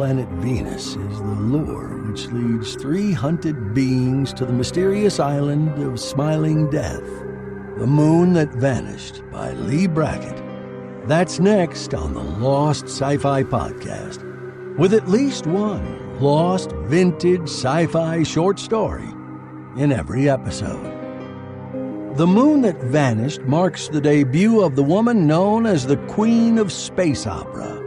planet Venus is the lure which leads three hunted beings to the mysterious island of Smiling Death. The Moon That Vanished by Leigh Brackett. That's next on the Lost Sci Fi Podcast, with at least one lost vintage sci fi short story in every episode. The Moon That Vanished marks the debut of the woman known as the Queen of Space Opera.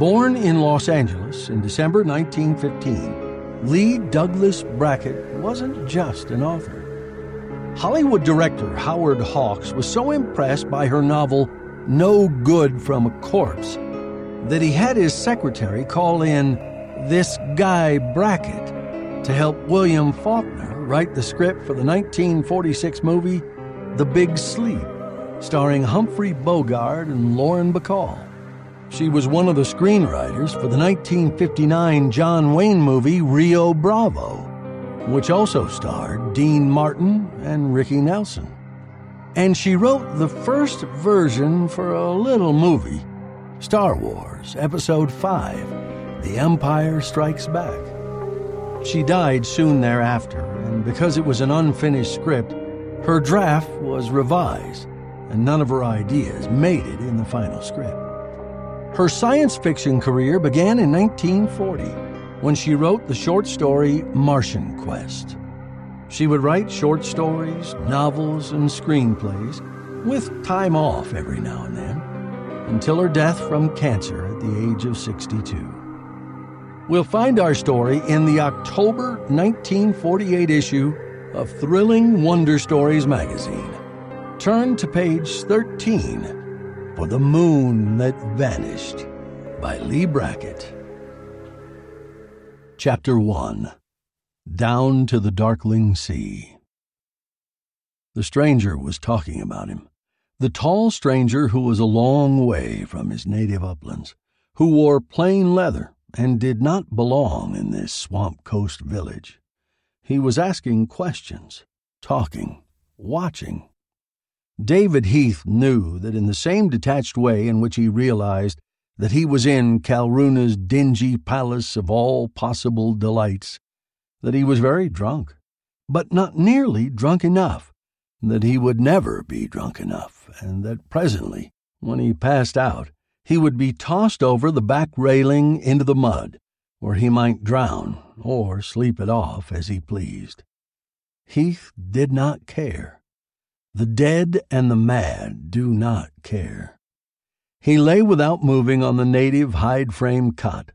Born in Los Angeles in December 1915, Leigh Douglass Brackett wasn't just an author. Hollywood director Howard Hawks was so impressed by her novel No Good from a Corpse that he had his secretary call in this guy Brackett to help William Faulkner write the script for the 1946 movie The Big Sleep, starring Humphrey Bogart and Lauren Bacall. She was one of the screenwriters for the 1959 John Wayne movie Rio Bravo, which also starred Dean Martin and Ricky Nelson. And she wrote the first version for a little movie, Star Wars Episode 5 The Empire Strikes Back. She died soon thereafter, and because it was an unfinished script, her draft was revised, and none of her ideas made it in the final script. Her science fiction career began in 1940 when she wrote the short story Martian Quest. She would write short stories, novels, and screenplays, with time off every now and then, until her death from cancer at the age of 62. We'll find our story in the October 1948 issue of Thrilling Wonder Stories magazine. Turn to page 13 for The Moon That Vanished by Leigh Brackett. Chapter 1 Down to the Darkling Sea. The stranger was talking about him. The tall stranger who was a long way from his native uplands, who wore plain leather and did not belong in this swamp coast village. He was asking questions, talking, watching. David Heath knew that in the same detached way in which he realized that he was in Kalruna's dingy palace of all possible delights, that he was very drunk, but not nearly drunk enough, that he would never be drunk enough, and that presently, when he passed out, he would be tossed over the back railing into the mud, where he might drown or sleep it off as he pleased. Heath did not care. The dead and the mad do not care. He lay without moving on the native hide frame cot,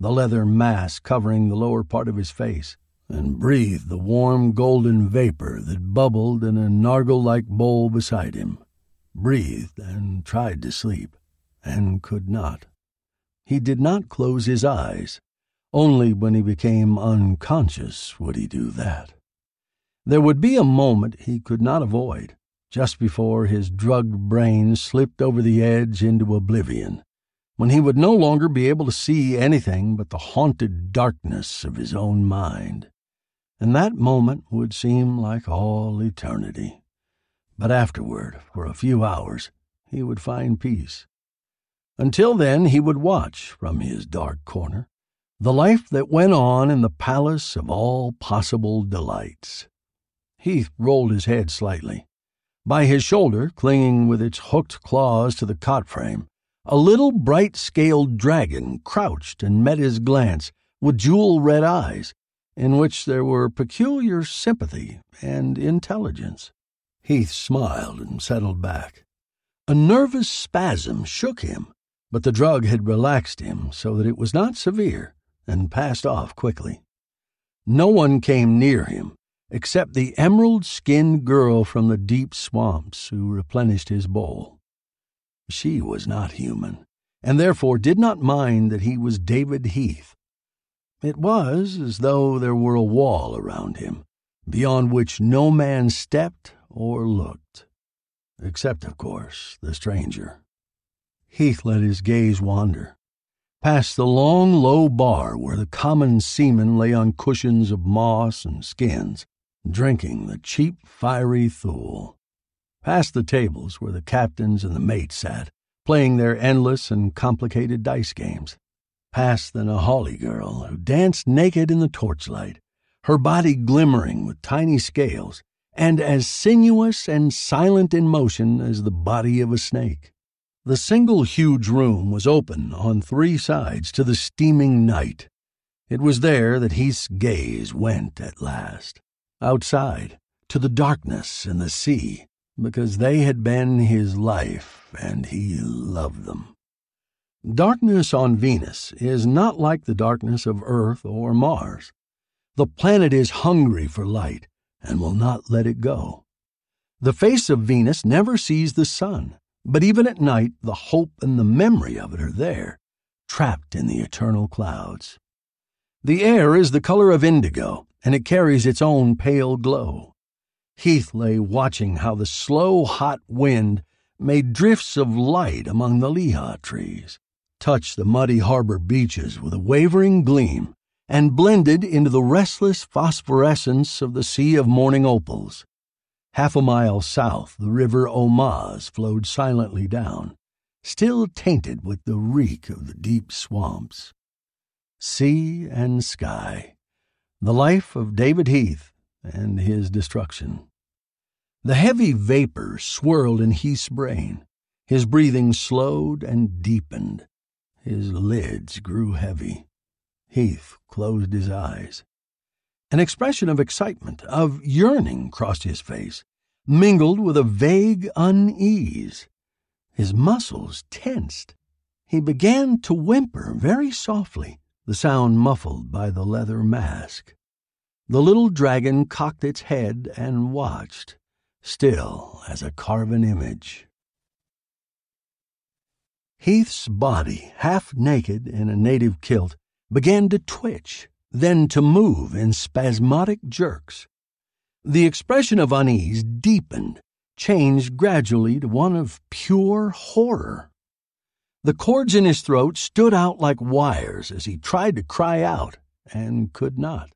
the leather mask covering the lower part of his face, and breathed the warm golden vapor that bubbled in a nargle like bowl beside him. Breathed and tried to sleep, and could not. He did not close his eyes. Only when he became unconscious would he do that. There would be a moment he could not avoid just before his drugged brain slipped over the edge into oblivion, when he would no longer be able to see anything but the haunted darkness of his own mind. And that moment would seem like all eternity. But afterward, for a few hours, he would find peace. Until then, he would watch from his dark corner the life that went on in the palace of all possible delights. Heath rolled his head slightly. By his shoulder, clinging with its hooked claws to the cot frame, a little bright scaled dragon crouched and met his glance with jewel red eyes, in which there were peculiar sympathy and intelligence. Heath smiled and settled back. A nervous spasm shook him, but the drug had relaxed him so that it was not severe and passed off quickly. No one came near him except the emerald skinned girl from the deep swamps who replenished his bowl. She was not human, and therefore did not mind that he was David Heath. It was as though there were a wall around him, beyond which no man stepped or looked. Except, of course, the stranger. Heath let his gaze wander, past the long, low bar where the common seamen lay on cushions of moss and skins, drinking the cheap, fiery Thule, past the tables where the captains and the mates sat, playing their endless and complicated dice games, past the Nahali girl who danced naked in the torchlight, her body glimmering with tiny scales, and as sinuous and silent in motion as the body of a snake. The single huge room was open on three sides to the steaming night. It was there that Heath's gaze went at last, outside, to the darkness and the sea, because they had been his life and he loved them. Darkness on Venus is not like the darkness of Earth or Mars. The planet is hungry for light and will not let it go. The face of Venus never sees the sun, but even at night the hope and the memory of it are there, trapped in the eternal clouds. The air is the color of indigo, and it carries its own pale glow. Heath lay watching how the slow, hot wind made drifts of light among the liha trees, touched the muddy harbor beaches with a wavering gleam, and blended into the restless phosphorescence of the sea of morning opals. Half a mile south, the river Omaz flowed silently down, still tainted with the reek of the deep swamps. Sea and sky, the life of David Heath and his destruction. The heavy vapor swirled in Heath's brain. His breathing slowed and deepened. His lids grew heavy. Heath closed his eyes. An expression of excitement, of yearning, crossed his face, mingled with a vague unease. His muscles tensed. He began to whimper very softly, the sound muffled by the leather mask. The little dragon cocked its head and watched, still as a carven image. Heath's body, half naked in a native kilt, began to twitch, then to move in spasmodic jerks. The expression of unease deepened, changed gradually to one of pure horror. The cords in his throat stood out like wires as he tried to cry out and could not.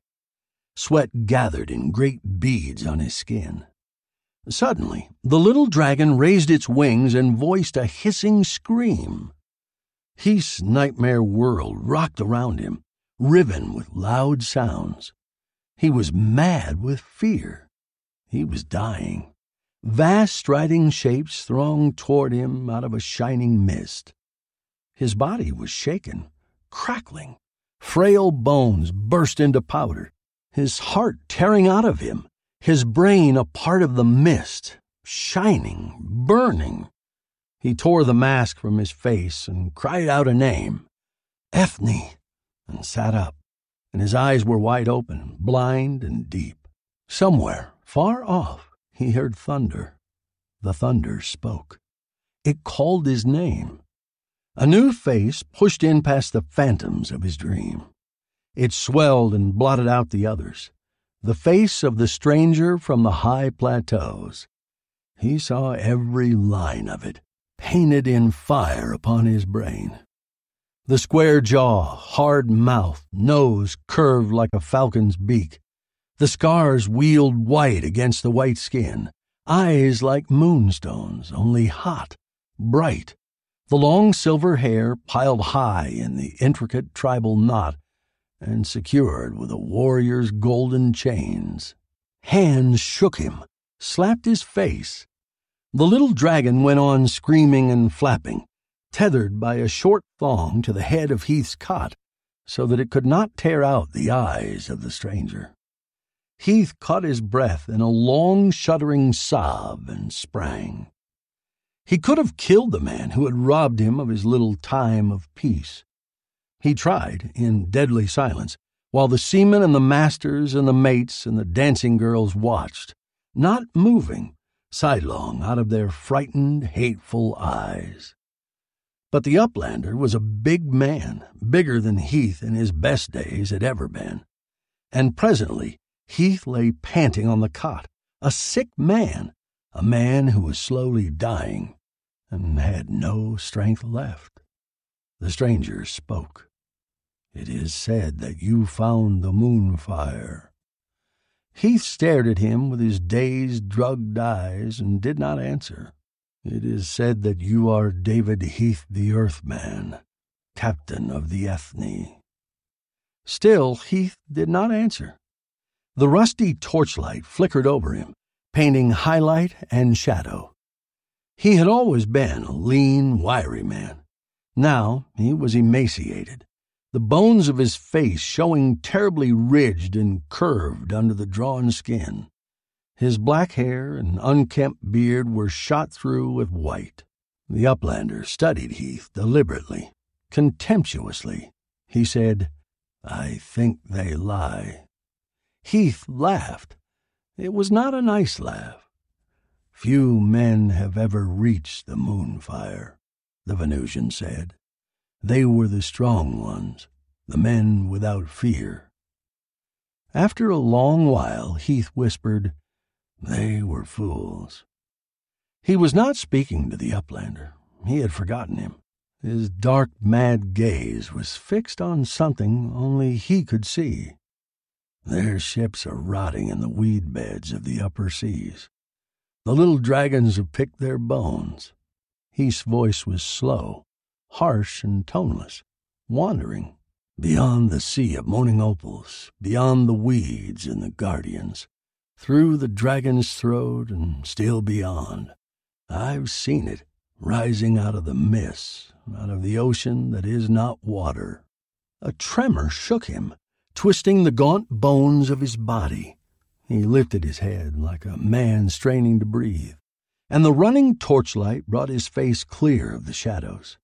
Sweat gathered in great beads on his skin. Suddenly, the little dragon raised its wings and voiced a hissing scream. Heath's nightmare world rocked around him, riven with loud sounds. He was mad with fear. He was dying. Vast striding shapes thronged toward him out of a shining mist. His body was shaken, crackling. Frail bones burst into powder, his heart tearing out of him his brain a part of the mist, shining, burning. He tore the mask from his face and cried out a name, Ethne, and sat up, and his eyes were wide open, blind and deep. Somewhere, far off, he heard thunder. The thunder spoke. It called his name. A new face pushed in past the phantoms of his dream. It swelled and blotted out the others the face of the stranger from the high plateaus. He saw every line of it, painted in fire upon his brain. The square jaw, hard mouth, nose curved like a falcon's beak. The scars wheeled white against the white skin. Eyes like moonstones, only hot, bright. The long silver hair piled high in the intricate tribal knot and secured with a warrior's golden chains. Hands shook him, slapped his face. The little dragon went on screaming and flapping, tethered by a short thong to the head of Heath's cot, so that it could not tear out the eyes of the stranger. Heath caught his breath in a long, shuddering sob and sprang. He could have killed the man who had robbed him of his little time of peace. He tried, in deadly silence, while the seamen and the masters and the mates and the dancing girls watched, not moving, sidelong out of their frightened, hateful eyes. But the uplander was a big man, bigger than Heath in his best days had ever been. And presently Heath lay panting on the cot, a sick man, a man who was slowly dying and had no strength left. The stranger spoke. It is said that you found the moon fire. Heath stared at him with his dazed, drugged eyes and did not answer. It is said that you are David Heath the Earthman, captain of the Ethne. Still, Heath did not answer. The rusty torchlight flickered over him, painting highlight and shadow. He had always been a lean, wiry man. Now he was emaciated, the bones of his face showing terribly ridged and curved under the drawn skin. His black hair and unkempt beard were shot through with white. The uplander studied Heath deliberately, contemptuously. He said, I think they lie. Heath laughed. It was not a nice laugh. Few men have ever reached the moon fire, the Venusian said. They were the strong ones, the men without fear. After a long while, Heath whispered, They were fools. He was not speaking to the uplander. He had forgotten him. His dark, mad gaze was fixed on something only he could see. Their ships are rotting in the weed beds of the upper seas. The little dragons have picked their bones. Heath's voice was slow, harsh and toneless, wandering beyond the sea of moaning opals, beyond the weeds and the guardians, through the dragon's throat and still beyond. I've seen it, rising out of the mists, out of the ocean that is not water. A tremor shook him twisting the gaunt bones of his body. He lifted his head like a man straining to breathe, and the running torchlight brought his face clear of the shadows.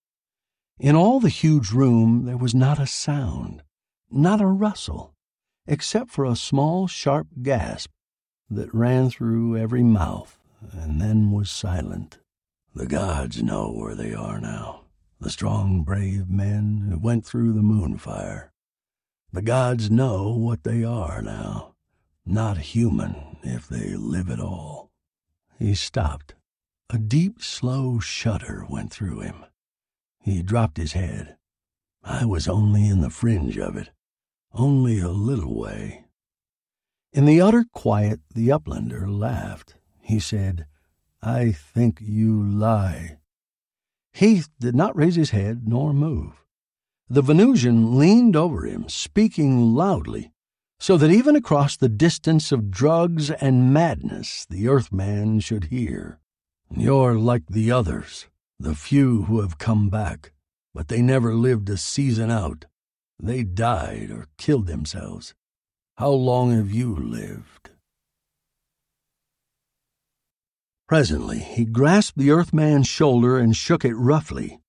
In all the huge room there was not a sound, not a rustle, except for a small, sharp gasp that ran through every mouth and then was silent. The gods know where they are now, the strong, brave men who went through the moon fire. The gods know what they are now. Not human if they live at all. He stopped. A deep, slow shudder went through him. He dropped his head. I was only in the fringe of it, only a little way. In the utter quiet, the uplander laughed. He said, I think you lie. Heath did not raise his head nor move. The Venusian leaned over him, speaking loudly, so that even across the distance of drugs and madness the Earthman should hear. You're like the others, the few who have come back, but they never lived a season out. They died or killed themselves. How long have you lived? Presently he grasped the Earthman's shoulder and shook it roughly.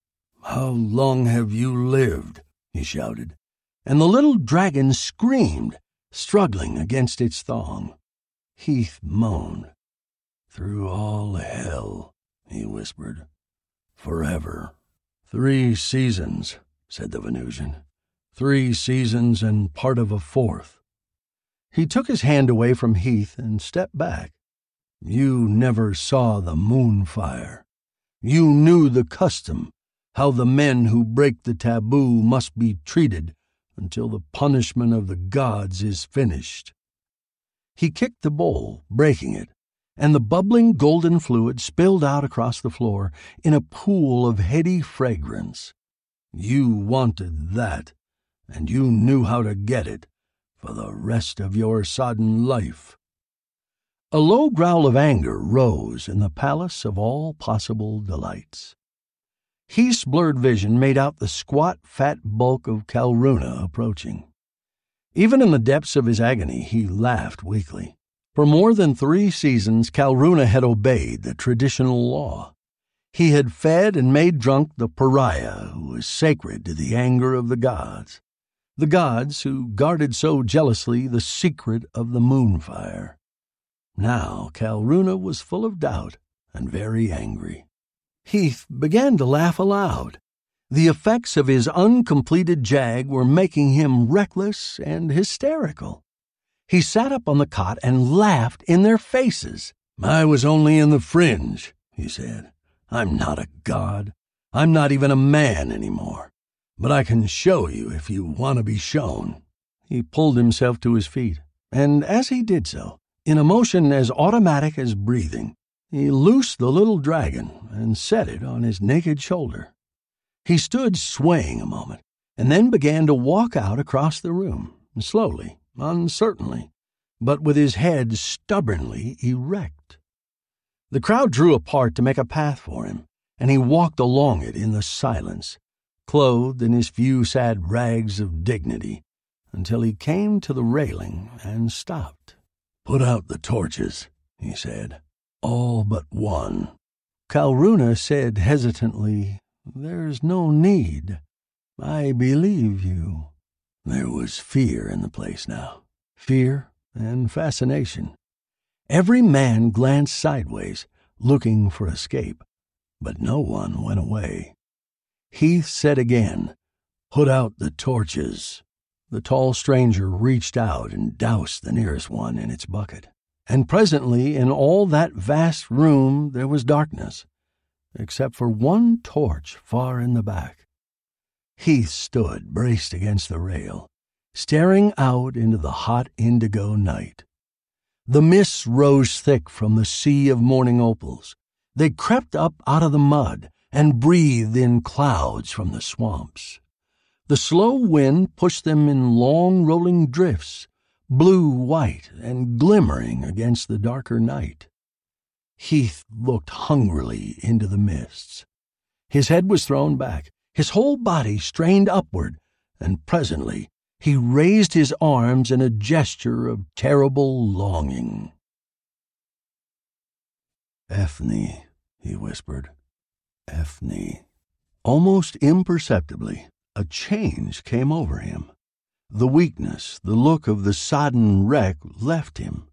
How long have you lived? he shouted, and the little dragon screamed, struggling against its thong. Heath moaned. Through all hell, he whispered. Forever. Three seasons, said the Venusian. Three seasons and part of a fourth. He took his hand away from Heath and stepped back. You never saw the moon fire. You knew the custom how the men who break the taboo must be treated until the punishment of the gods is finished. He kicked the bowl, breaking it, and the bubbling golden fluid spilled out across the floor in a pool of heady fragrance. You wanted that, and you knew how to get it for the rest of your sodden life. A low growl of anger rose in the palace of all possible delights. Heath's blurred vision made out the squat, fat bulk of Calruna approaching. Even in the depths of his agony, he laughed weakly. For more than three seasons, Calruna had obeyed the traditional law. He had fed and made drunk the pariah who was sacred to the anger of the gods, the gods who guarded so jealously the secret of the moonfire. Now Calruna was full of doubt and very angry. Heath began to laugh aloud. The effects of his uncompleted jag were making him reckless and hysterical. He sat up on the cot and laughed in their faces. I was only in the fringe, he said. I'm not a god. I'm not even a man anymore. But I can show you if you want to be shown. He pulled himself to his feet, and as he did so, in a motion as automatic as breathing, he loosed the little dragon and set it on his naked shoulder. He stood swaying a moment and then began to walk out across the room, slowly, uncertainly, but with his head stubbornly erect. The crowd drew apart to make a path for him, and he walked along it in the silence, clothed in his few sad rags of dignity, until he came to the railing and stopped. Put out the torches, he said. All but one. Calruna said hesitantly, There's no need. I believe you. There was fear in the place now. Fear and fascination. Every man glanced sideways, looking for escape, but no one went away. Heath said again, Put out the torches. The tall stranger reached out and doused the nearest one in its bucket and presently in all that vast room there was darkness, except for one torch far in the back. Heath stood braced against the rail, staring out into the hot indigo night. The mists rose thick from the sea of morning opals. They crept up out of the mud and breathed in clouds from the swamps. The slow wind pushed them in long rolling drifts blue white and glimmering against the darker night. Heath looked hungrily into the mists. His head was thrown back, his whole body strained upward, and presently he raised his arms in a gesture of terrible longing. Ethne, he whispered. Ethne. Almost imperceptibly, a change came over him. The weakness, the look of the sodden wreck left him.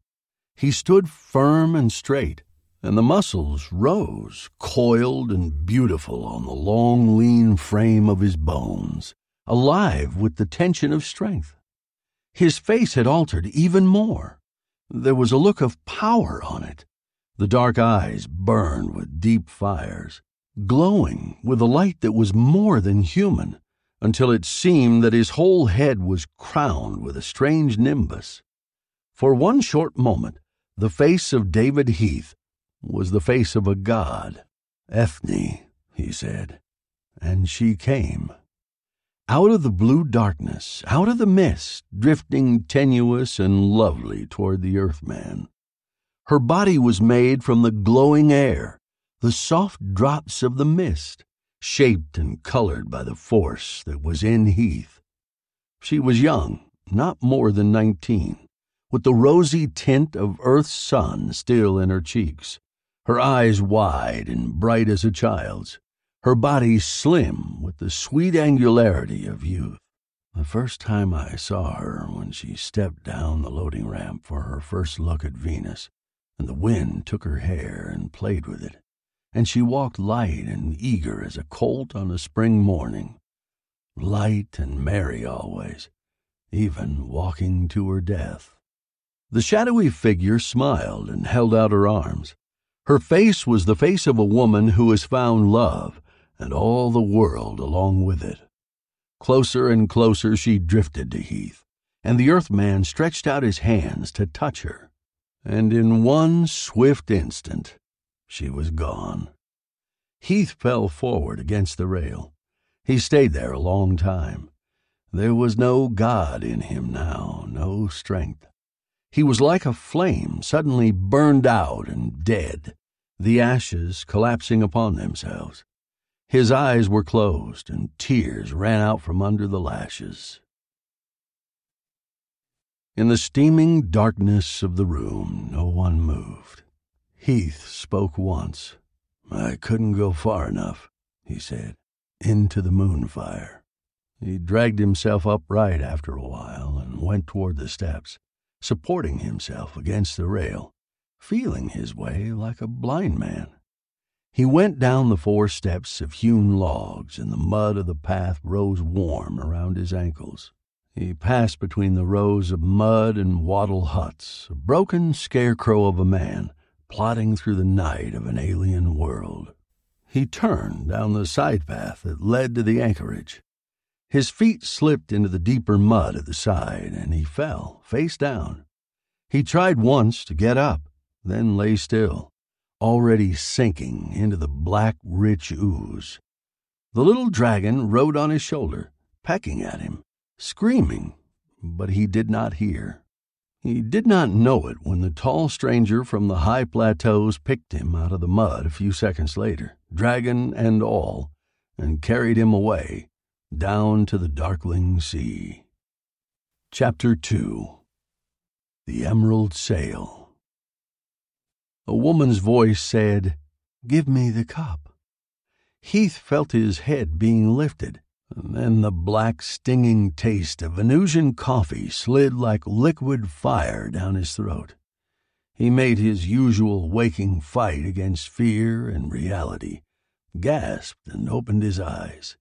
He stood firm and straight, and the muscles rose, coiled and beautiful on the long, lean frame of his bones, alive with the tension of strength. His face had altered even more. There was a look of power on it. The dark eyes burned with deep fires, glowing with a light that was more than human until it seemed that his whole head was crowned with a strange nimbus. For one short moment, the face of David Heath was the face of a god. Ethne, he said, and she came. Out of the blue darkness, out of the mist, drifting tenuous and lovely toward the earthman. Her body was made from the glowing air, the soft drops of the mist shaped and colored by the force that was in Heath. She was young, not more than nineteen, with the rosy tint of Earth's sun still in her cheeks, her eyes wide and bright as a child's, her body slim with the sweet angularity of youth. The first time I saw her when she stepped down the loading ramp for her first look at Venus, and the wind took her hair and played with it, and she walked light and eager as a colt on a spring morning, light and merry always, even walking to her death. The shadowy figure smiled and held out her arms. Her face was the face of a woman who has found love and all the world along with it. Closer and closer she drifted to Heath, and the Earthman stretched out his hands to touch her. And in one swift instant, she was gone. Heath fell forward against the rail. He stayed there a long time. There was no God in him now, no strength. He was like a flame suddenly burned out and dead, the ashes collapsing upon themselves. His eyes were closed, and tears ran out from under the lashes. In the steaming darkness of the room, no one moved. Heath spoke once. I couldn't go far enough, he said, into the moonfire. He dragged himself upright after a while and went toward the steps, supporting himself against the rail, feeling his way like a blind man. He went down the four steps of hewn logs, and the mud of the path rose warm around his ankles. He passed between the rows of mud and wattle huts, a broken scarecrow of a man plodding through the night of an alien world. He turned down the side path that led to the anchorage. His feet slipped into the deeper mud at the side, and he fell, face down. He tried once to get up, then lay still, already sinking into the black, rich ooze. The little dragon rode on his shoulder, pecking at him, screaming, but he did not hear. He did not know it when the tall stranger from the high plateaus picked him out of the mud a few seconds later, dragon and all, and carried him away, down to the darkling sea. Chapter 2 The Emerald Sail A woman's voice said, Give me the cup. Heath felt his head being lifted and then the black, stinging taste of Venusian coffee slid like liquid fire down his throat. He made his usual waking fight against fear and reality, gasped, and opened his eyes.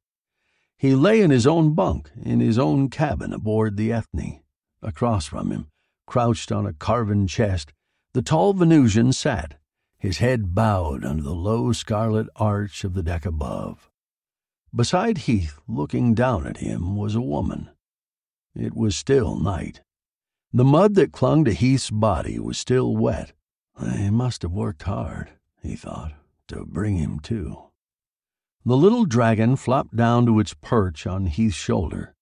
He lay in his own bunk, in his own cabin aboard the Ethne. Across from him, crouched on a carven chest, the tall Venusian sat, his head bowed under the low scarlet arch of the deck above. Beside Heath, looking down at him, was a woman. It was still night. The mud that clung to Heath's body was still wet. They must have worked hard, he thought, to bring him to. The little dragon flopped down to its perch on Heath's shoulder.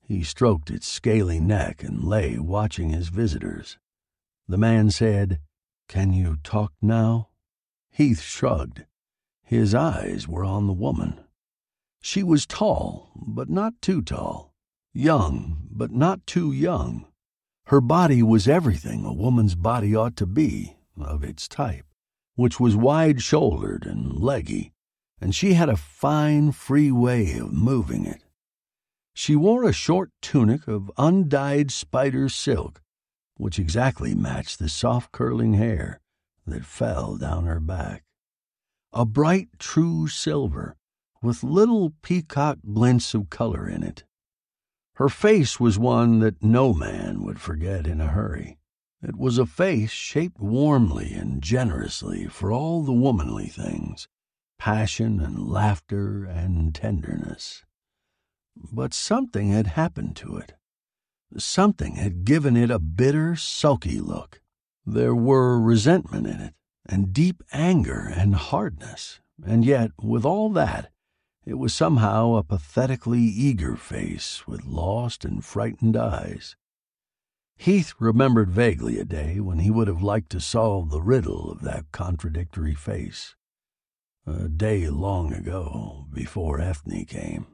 He stroked its scaly neck and lay watching his visitors. The man said, Can you talk now? Heath shrugged. His eyes were on the woman. She was tall, but not too tall, young, but not too young. Her body was everything a woman's body ought to be, of its type, which was wide shouldered and leggy, and she had a fine, free way of moving it. She wore a short tunic of undyed spider silk, which exactly matched the soft curling hair that fell down her back. A bright, true silver with little peacock glints of color in it. Her face was one that no man would forget in a hurry. It was a face shaped warmly and generously for all the womanly things passion and laughter and tenderness. But something had happened to it. Something had given it a bitter, sulky look. There were resentment in it, and deep anger and hardness, and yet, with all that, it was somehow a pathetically eager face with lost and frightened eyes. Heath remembered vaguely a day when he would have liked to solve the riddle of that contradictory face. A day long ago, before Ethne came.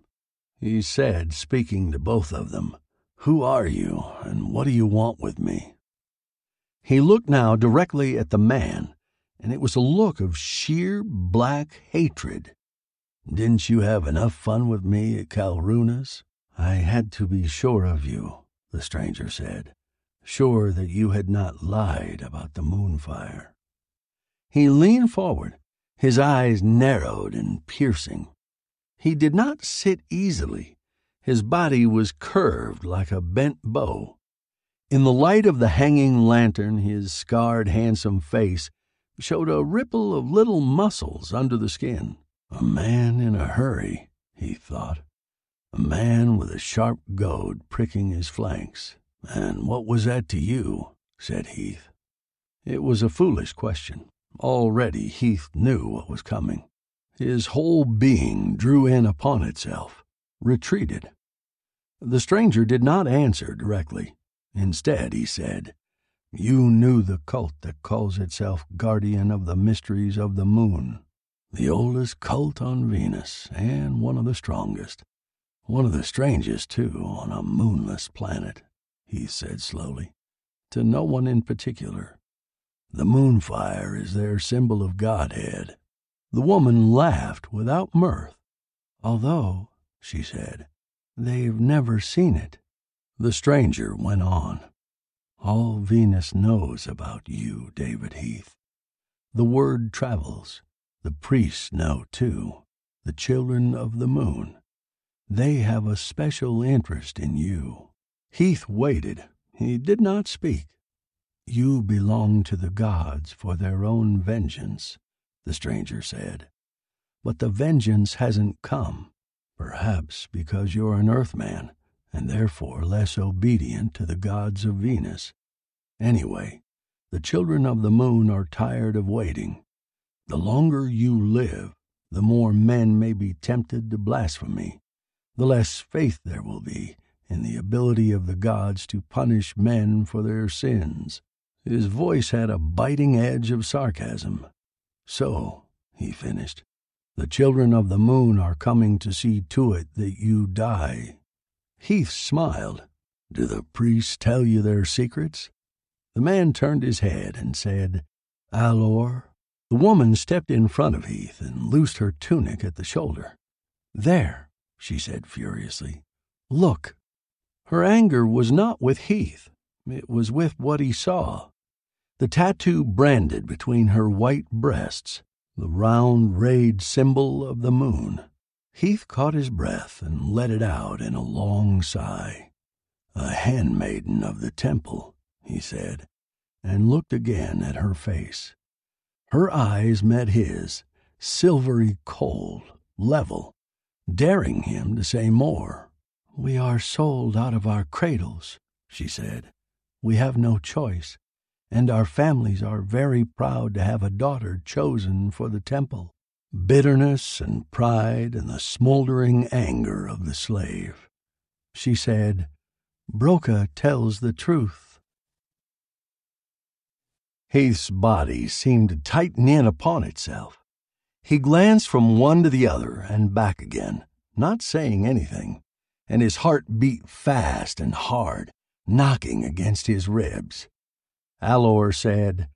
He said, speaking to both of them, Who are you, and what do you want with me? He looked now directly at the man, and it was a look of sheer black hatred didn't you have enough fun with me at Calrunas? I had to be sure of you, the stranger said, sure that you had not lied about the moonfire. He leaned forward, his eyes narrowed and piercing. He did not sit easily. His body was curved like a bent bow. In the light of the hanging lantern, his scarred, handsome face showed a ripple of little muscles under the skin A man in a hurry, he thought. A man with a sharp goad pricking his flanks. And what was that to you? said Heath. It was a foolish question. Already Heath knew what was coming. His whole being drew in upon itself, retreated. The stranger did not answer directly. Instead, he said, You knew the cult that calls itself guardian of the mysteries of the moon. The oldest cult on Venus, and one of the strongest. One of the strangest, too, on a moonless planet, he said slowly, to no one in particular. The moonfire is their symbol of Godhead. The woman laughed without mirth. Although, she said, they've never seen it. The stranger went on. All Venus knows about you, David Heath. The word travels. The priests know, too. The children of the moon. They have a special interest in you. Heath waited. He did not speak. You belong to the gods for their own vengeance, the stranger said. But the vengeance hasn't come, perhaps because you're an earthman and therefore less obedient to the gods of Venus. Anyway, the children of the moon are tired of waiting. The longer you live, the more men may be tempted to blasphemy, the less faith there will be in the ability of the gods to punish men for their sins. His voice had a biting edge of sarcasm. So, he finished, the children of the moon are coming to see to it that you die. Heath smiled. Do the priests tell you their secrets? The man turned his head and said, Alor. The woman stepped in front of Heath and loosed her tunic at the shoulder. There, she said furiously. Look. Her anger was not with Heath. It was with what he saw. The tattoo branded between her white breasts, the round rayed symbol of the moon. Heath caught his breath and let it out in a long sigh. A handmaiden of the temple, he said, and looked again at her face. Her eyes met his, silvery cold, level, daring him to say more. We are sold out of our cradles, she said. We have no choice, and our families are very proud to have a daughter chosen for the temple. Bitterness and pride and the smoldering anger of the slave. She said, Broca tells the truth. Heath's body seemed to tighten in upon itself. He glanced from one to the other and back again, not saying anything and his heart beat fast and hard, knocking against his ribs. Alor said,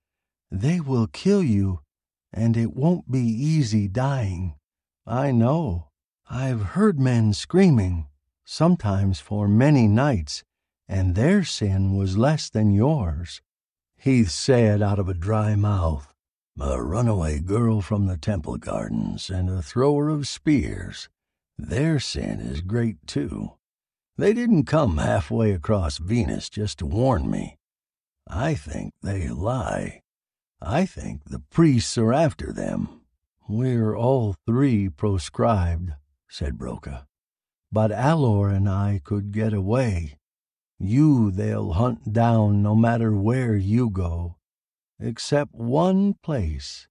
They will kill you, and it won't be easy dying. I know. I've heard men screaming, sometimes for many nights, and their sin was less than yours. Heath said out of a dry mouth, A runaway girl from the temple gardens and a thrower of spears. Their sin is great, too. They didn't come halfway across Venus just to warn me. I think they lie. I think the priests are after them. We're all three proscribed, said Broca. But Alor and I could get away. You they'll hunt down no matter where you go, except one place.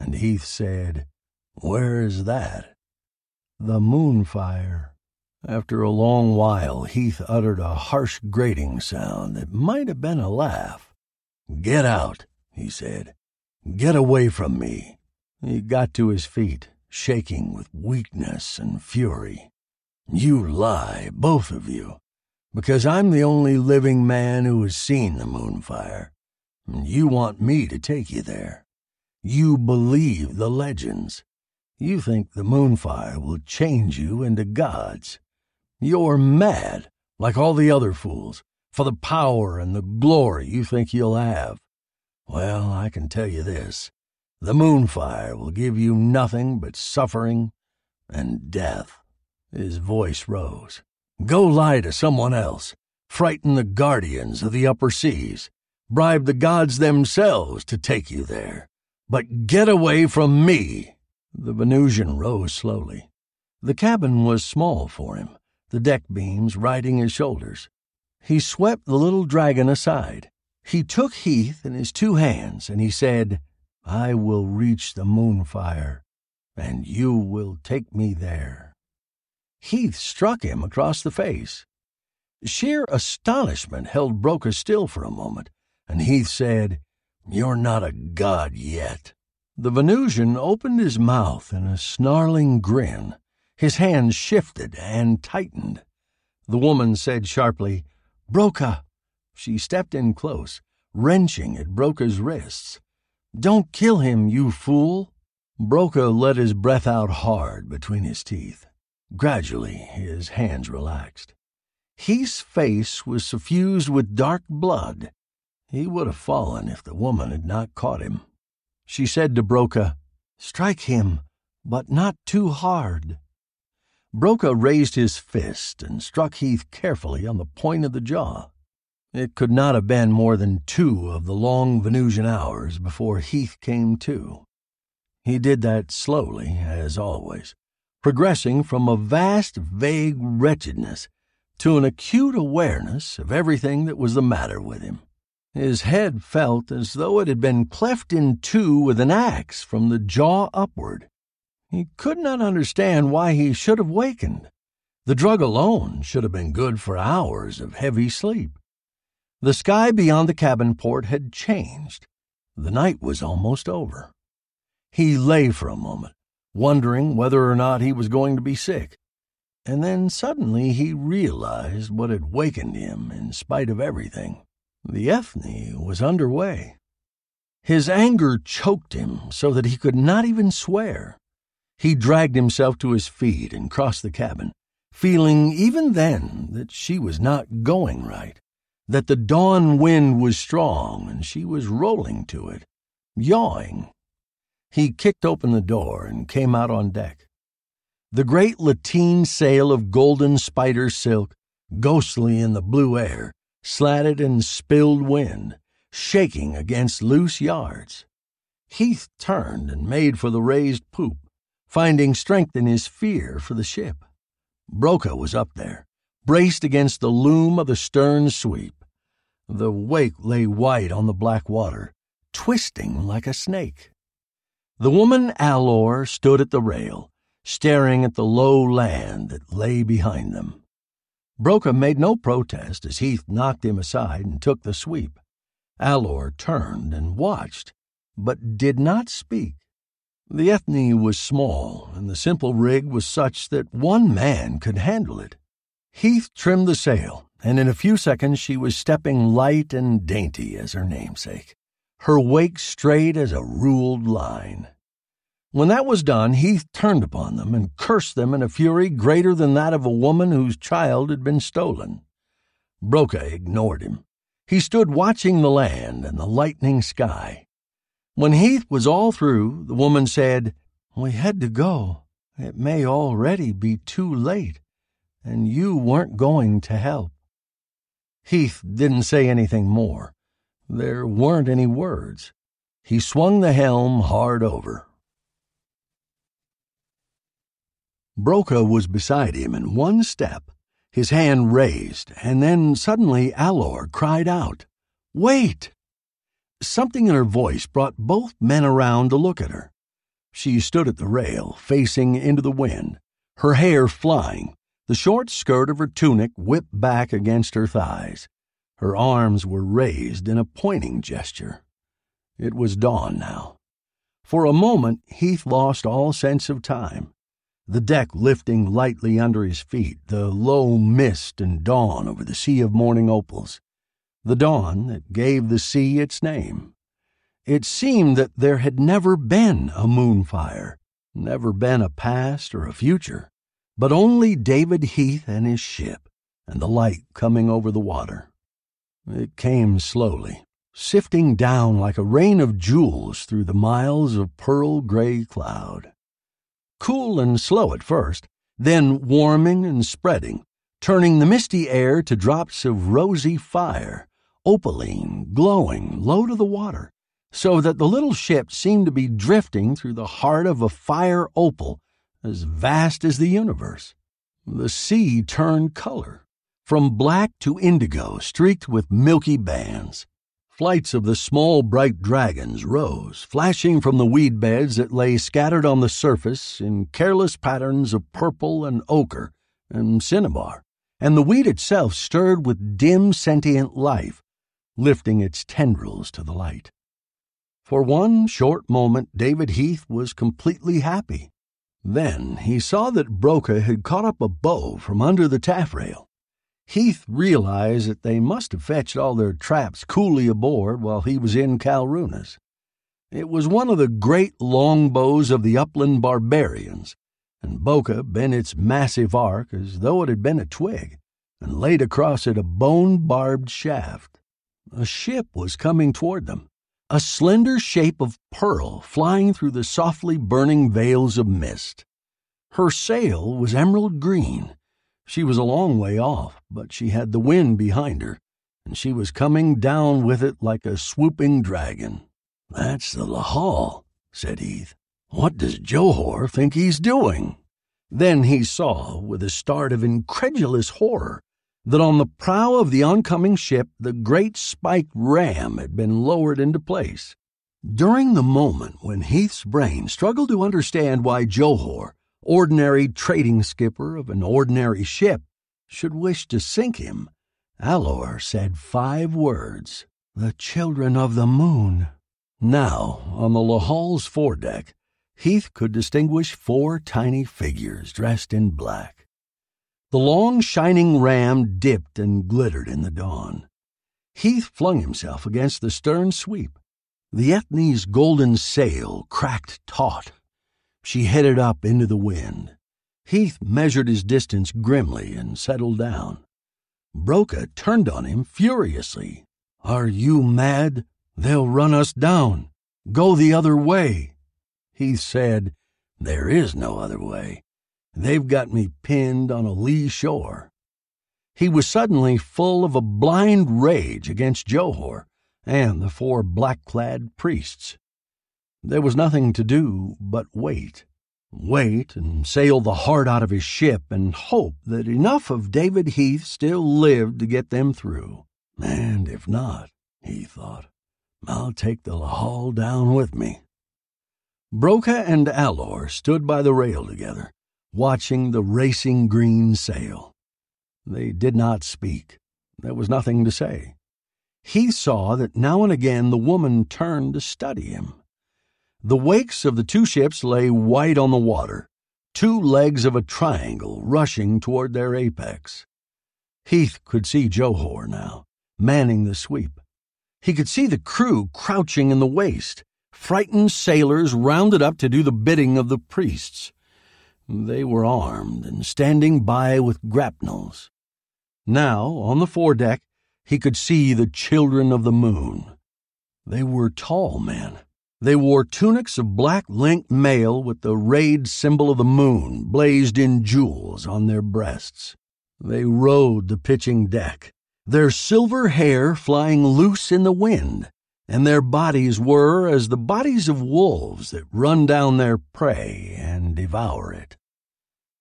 And Heath said, Where is that? The moonfire. After a long while, Heath uttered a harsh grating sound that might have been a laugh. Get out, he said. Get away from me. He got to his feet, shaking with weakness and fury. You lie, both of you, because I'm the only living man who has seen the moonfire. And you want me to take you there. You believe the legends. You think the moonfire will change you into gods. You're mad, like all the other fools, for the power and the glory you think you'll have. Well, I can tell you this the moonfire will give you nothing but suffering and death. His voice rose. Go lie to someone else. Frighten the guardians of the upper seas. Bribe the gods themselves to take you there. But get away from me. The Venusian rose slowly. The cabin was small for him, the deck beams riding his shoulders. He swept the little dragon aside. He took Heath in his two hands and he said, I will reach the moonfire, and you will take me there. Heath struck him across the face. Sheer astonishment held Broca still for a moment, and Heath said, You're not a god yet. The Venusian opened his mouth in a snarling grin. His hands shifted and tightened. The woman said sharply, Broca. She stepped in close, wrenching at Broca's wrists. Don't kill him, you fool. Broca let his breath out hard between his teeth. Gradually, his hands relaxed. Heath's face was suffused with dark blood. He would have fallen if the woman had not caught him. She said to Broca, Strike him, but not too hard. Broca raised his fist and struck Heath carefully on the point of the jaw. It could not have been more than two of the long Venusian hours before Heath came to. He did that slowly, as always, progressing from a vast, vague wretchedness to an acute awareness of everything that was the matter with him. His head felt as though it had been cleft in two with an axe from the jaw upward. He could not understand why he should have wakened. The drug alone should have been good for hours of heavy sleep. The sky beyond the cabin port had changed. The night was almost over. He lay for a moment, wondering whether or not he was going to be sick and then suddenly he realized what had wakened him in spite of everything. The Ethne was under way. His anger choked him so that he could not even swear. He dragged himself to his feet and crossed the cabin, feeling even then that she was not going right, that the dawn wind was strong and she was rolling to it, yawing. He kicked open the door and came out on deck. The great lateen sail of golden spider silk, ghostly in the blue air, slatted in spilled wind, shaking against loose yards. Heath turned and made for the raised poop, finding strength in his fear for the ship. Broca was up there, braced against the loom of the stern sweep. The wake lay white on the black water, twisting like a snake. The woman Alor stood at the rail, staring at the low land that lay behind them. Broca made no protest as Heath knocked him aside and took the sweep. Alor turned and watched, but did not speak. The Ethne was small, and the simple rig was such that one man could handle it. Heath trimmed the sail, and in a few seconds she was stepping light and dainty as her namesake, her wake straight as a ruled line. When that was done, Heath turned upon them and cursed them in a fury greater than that of a woman whose child had been stolen. Broca ignored him. He stood watching the land and the lightning sky. When Heath was all through, the woman said, We had to go. It may already be too late, and you weren't going to help. Heath didn't say anything more. There weren't any words. He swung the helm hard over. Broca was beside him in one step, his hand raised, and then suddenly Alor cried out, Wait! Something in her voice brought both men around to look at her. She stood at the rail, facing into the wind, her hair flying, the short skirt of her tunic whipped back against her thighs. Her arms were raised in a pointing gesture. It was dawn now. For a moment, Heath lost all sense of time the deck lifting lightly under his feet, the low mist and dawn over the sea of morning opals, the dawn that gave the sea its name. It seemed that there had never been a moonfire, never been a past or a future, but only David Heath and his ship, and the light coming over the water. It came slowly, sifting down like a rain of jewels through the miles of pearl gray cloud cool and slow at first, then warming and spreading, turning the misty air to drops of rosy fire, opaline, glowing, low to the water, so that the little ship seemed to be drifting through the heart of a fire opal as vast as the universe. The sea turned color, from black to indigo streaked with milky bands. Flights of the small bright dragons rose, flashing from the weed beds that lay scattered on the surface in careless patterns of purple and ochre and cinnabar, and the weed itself stirred with dim sentient life, lifting its tendrils to the light. For one short moment, David Heath was completely happy. Then he saw that Broca had caught up a bow from under the taffrail Heath realized that they must have fetched all their traps coolly aboard while he was in Kalruna's. It was one of the great longbows of the upland barbarians, and Broca bent its massive arc as though it had been a twig, and laid across it a bone barbed shaft. A ship was coming toward them, a slender shape of pearl flying through the softly burning veils of mist. Her sail was emerald green she was a long way off, but she had the wind behind her, and she was coming down with it like a swooping dragon. That's the Lahal, said Heath. What does Johor think he's doing? Then he saw, with a start of incredulous horror, that on the prow of the oncoming ship the great spiked ram had been lowered into place. During the moment when Heath's brain struggled to understand why Johor, ordinary trading skipper of an ordinary ship should wish to sink him, Alor said five words The children of the moon. Now, on the Lahal's foredeck, Heath could distinguish four tiny figures dressed in black. The long, shining ram dipped and glittered in the dawn. Heath flung himself against the stern sweep. The Ethne's golden sail cracked taut she headed up into the wind. Heath measured his distance grimly and settled down. Broca turned on him furiously. Are you mad? They'll run us down. Go the other way. Heath said, There is no other way. They've got me pinned on a lee shore. He was suddenly full of a blind rage against Johor and the four black clad priests. There was nothing to do but wait. Wait and sail the heart out of his ship and hope that enough of David Heath still lived to get them through. And if not, he thought, I'll take the Lahal down with me. Broca and Alor stood by the rail together, watching the racing green sail. They did not speak. There was nothing to say. He saw that now and again the woman turned to study him. The wakes of the two ships lay white on the water, two legs of a triangle rushing toward their apex. Heath could see Johor now, manning the sweep. He could see the crew crouching in the waist, frightened sailors rounded up to do the bidding of the priests. They were armed and standing by with grapnels. Now, on the foredeck, he could see the children of the moon. They were tall men, they wore tunics of black linked mail with the rayed symbol of the moon blazed in jewels on their breasts. They rode the pitching deck, their silver hair flying loose in the wind, and their bodies were as the bodies of wolves that run down their prey and devour it.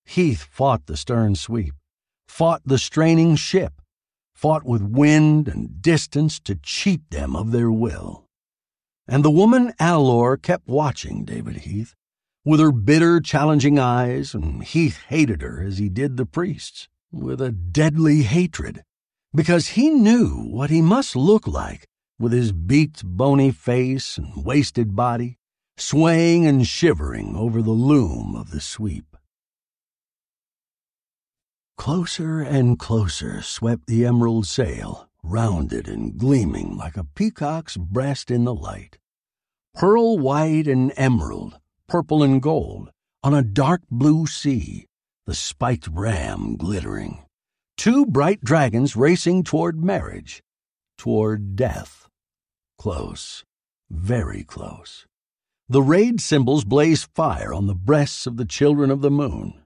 Heath fought the stern sweep, fought the straining ship, fought with wind and distance to cheat them of their will. And the woman Alor kept watching David Heath with her bitter, challenging eyes, and Heath hated her as he did the priests, with a deadly hatred, because he knew what he must look like with his beaked, bony face and wasted body, swaying and shivering over the loom of the sweep. Closer and closer swept the emerald sail, rounded and gleaming like a peacock's breast in the light. Pearl white and emerald, purple and gold, on a dark blue sea, the spiked ram glittering. Two bright dragons racing toward marriage, toward death. Close, very close. The rayed symbols blazed fire on the breasts of the children of the moon.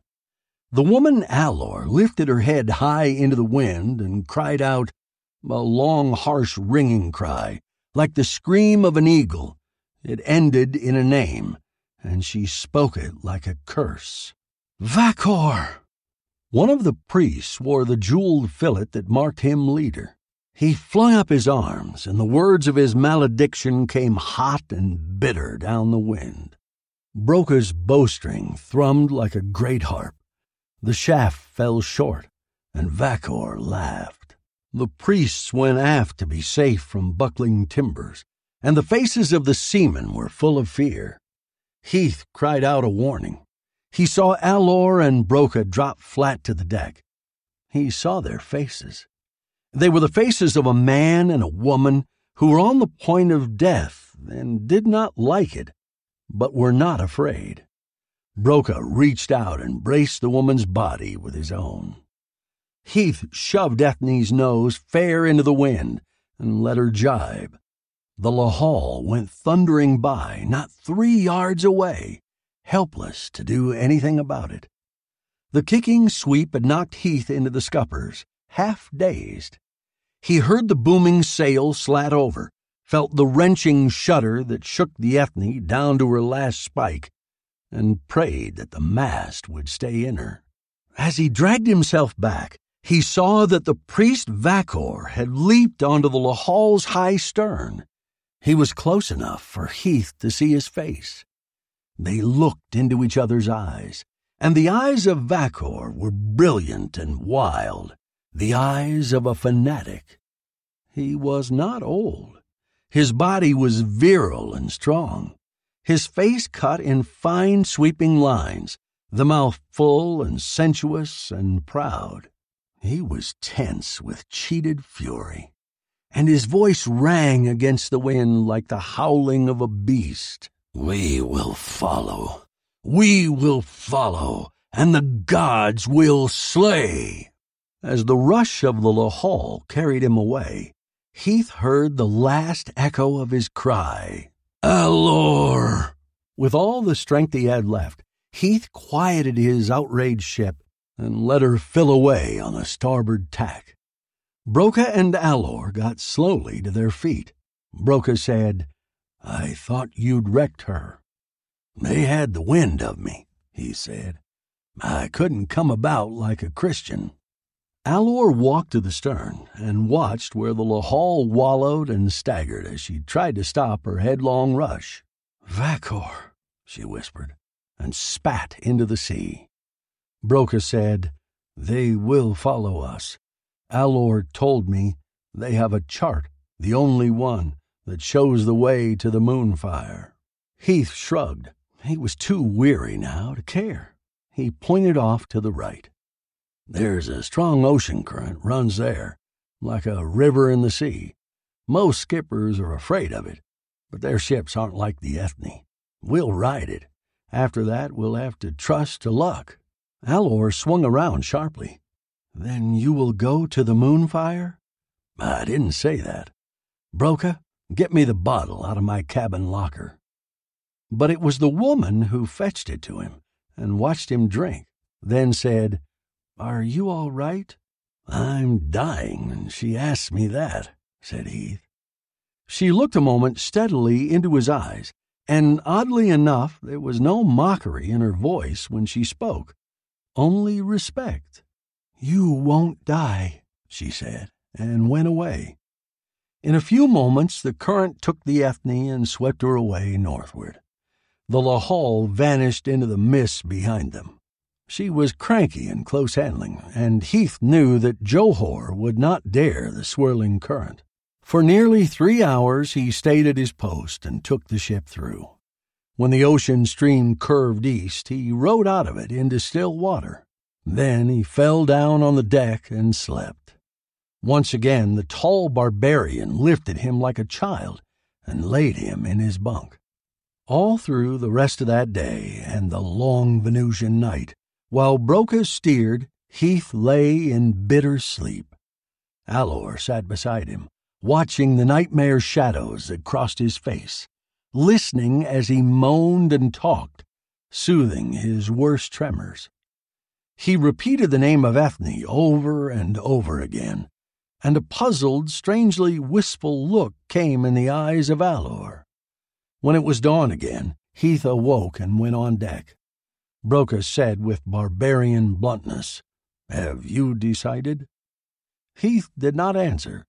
The woman Alor lifted her head high into the wind and cried out, a long, harsh, ringing cry, like the scream of an eagle, It ended in a name, and she spoke it like a curse. Vakor! One of the priests wore the jeweled fillet that marked him leader. He flung up his arms, and the words of his malediction came hot and bitter down the wind. Broca's bowstring thrummed like a great harp. The shaft fell short, and Vakor laughed. The priests went aft to be safe from buckling timbers, and the faces of the seamen were full of fear. Heath cried out a warning. He saw Alor and Broca drop flat to the deck. He saw their faces. They were the faces of a man and a woman who were on the point of death and did not like it, but were not afraid. Broca reached out and braced the woman's body with his own. Heath shoved Ethne's nose fair into the wind and let her jibe. The Lahal went thundering by, not three yards away, helpless to do anything about it. The kicking sweep had knocked Heath into the scuppers, half dazed. He heard the booming sail slat over, felt the wrenching shudder that shook the Ethne down to her last spike, and prayed that the mast would stay in her. As he dragged himself back, he saw that the priest Vakor had leaped onto the Lahal's high stern. He was close enough for Heath to see his face. They looked into each other's eyes, and the eyes of Vakor were brilliant and wild, the eyes of a fanatic. He was not old. His body was virile and strong, his face cut in fine sweeping lines, the mouth full and sensuous and proud. He was tense with cheated fury and his voice rang against the wind like the howling of a beast. We will follow. We will follow, and the gods will slay. As the rush of the Lahal carried him away, Heath heard the last echo of his cry, Alor! With all the strength he had left, Heath quieted his outraged ship and let her fill away on the starboard tack. Broca and Alor got slowly to their feet. Broca said, I thought you'd wrecked her. They had the wind of me, he said. I couldn't come about like a Christian. Alor walked to the stern and watched where the Lahal wallowed and staggered as she tried to stop her headlong rush. Vakor, she whispered, and spat into the sea. Broca said, They will follow us. Alor told me they have a chart, the only one, that shows the way to the moonfire. Heath shrugged. He was too weary now to care. He pointed off to the right. There's a strong ocean current runs there, like a river in the sea. Most skippers are afraid of it, but their ships aren't like the Ethne. We'll ride it. After that, we'll have to trust to luck. Alor swung around sharply. Then you will go to the moonfire? I didn't say that. Broca, get me the bottle out of my cabin locker. But it was the woman who fetched it to him and watched him drink, then said, Are you all right? I'm dying, and she asked me that, said Heath. She looked a moment steadily into his eyes, and oddly enough, there was no mockery in her voice when she spoke, only respect. You won't die, she said, and went away. In a few moments, the current took the Ethne and swept her away northward. The Lahal vanished into the mist behind them. She was cranky and close handling, and Heath knew that Johor would not dare the swirling current. For nearly three hours he stayed at his post and took the ship through. When the ocean stream curved east, he rode out of it into still water. Then he fell down on the deck and slept. Once again, the tall barbarian lifted him like a child and laid him in his bunk. All through the rest of that day and the long Venusian night, while Broca steered, Heath lay in bitter sleep. Alor sat beside him, watching the nightmare shadows that crossed his face, listening as he moaned and talked, soothing his worst tremors. He repeated the name of Ethne over and over again, and a puzzled, strangely wistful look came in the eyes of Alor. When it was dawn again, Heath awoke and went on deck. Broca said with barbarian bluntness, Have you decided? Heath did not answer,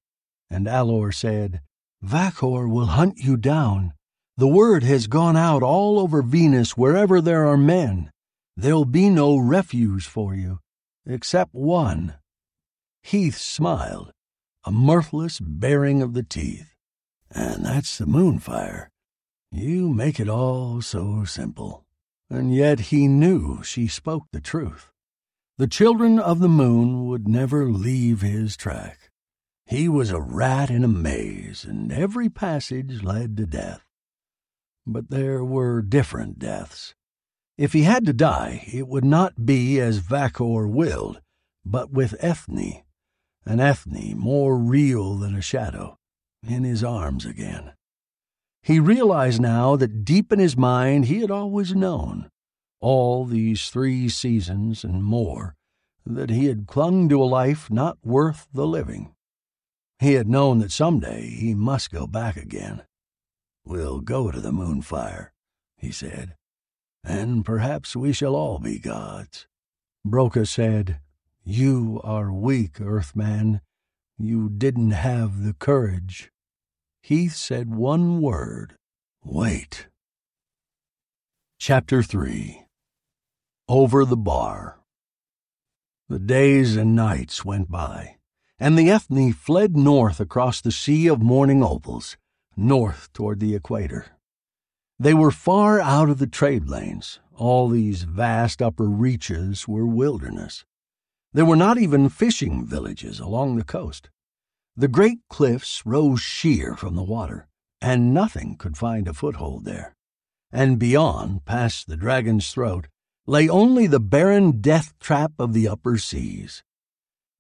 and Alor said, Vakor will hunt you down. The word has gone out all over Venus wherever there are men. There'll be no refuge for you, except one. Heath smiled, a mirthless baring of the teeth. And that's the moonfire. You make it all so simple. And yet he knew she spoke the truth. The children of the moon would never leave his track. He was a rat in a maze, and every passage led to death but there were different deaths. If he had to die, it would not be as Vakor willed, but with Ethne, an Ethne more real than a shadow, in his arms again. He realized now that deep in his mind he had always known, all these three seasons and more, that he had clung to a life not worth the living. He had known that some day he must go back again. We'll go to the moonfire, he said, and perhaps we shall all be gods. Broca said, You are weak, Earthman. You didn't have the courage. Heath said one word Wait. Chapter 3 Over the Bar The days and nights went by, and the Ethne fled north across the sea of morning opals north toward the equator. They were far out of the trade lanes. All these vast upper reaches were wilderness. There were not even fishing villages along the coast. The great cliffs rose sheer from the water, and nothing could find a foothold there. And beyond, past the dragon's throat, lay only the barren death trap of the upper seas.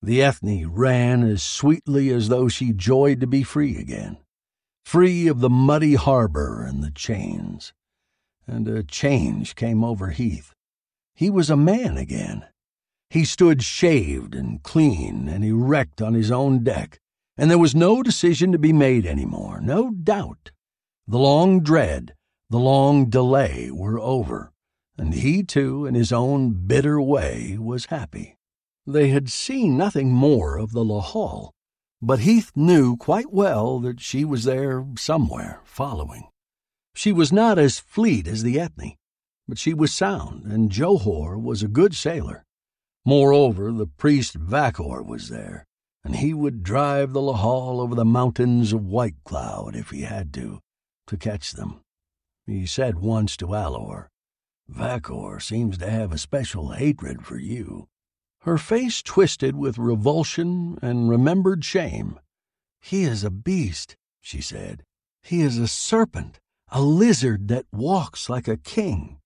The Ethne ran as sweetly as though she joyed to be free again free of the muddy harbor and the chains. And a change came over Heath. He was a man again. He stood shaved and clean and erect on his own deck, and there was no decision to be made any more, no doubt. The long dread, the long delay were over, and he too, in his own bitter way, was happy. They had seen nothing more of the Lahal, but Heath knew quite well that she was there somewhere, following. She was not as fleet as the Ethne, but she was sound, and Johor was a good sailor. Moreover, the priest Vakor was there, and he would drive the Lahal over the mountains of White Cloud if he had to, to catch them. He said once to Alor, Vakor seems to have a special hatred for you. Her face twisted with revulsion and remembered shame. He is a beast, she said. He is a serpent, a lizard that walks like a king.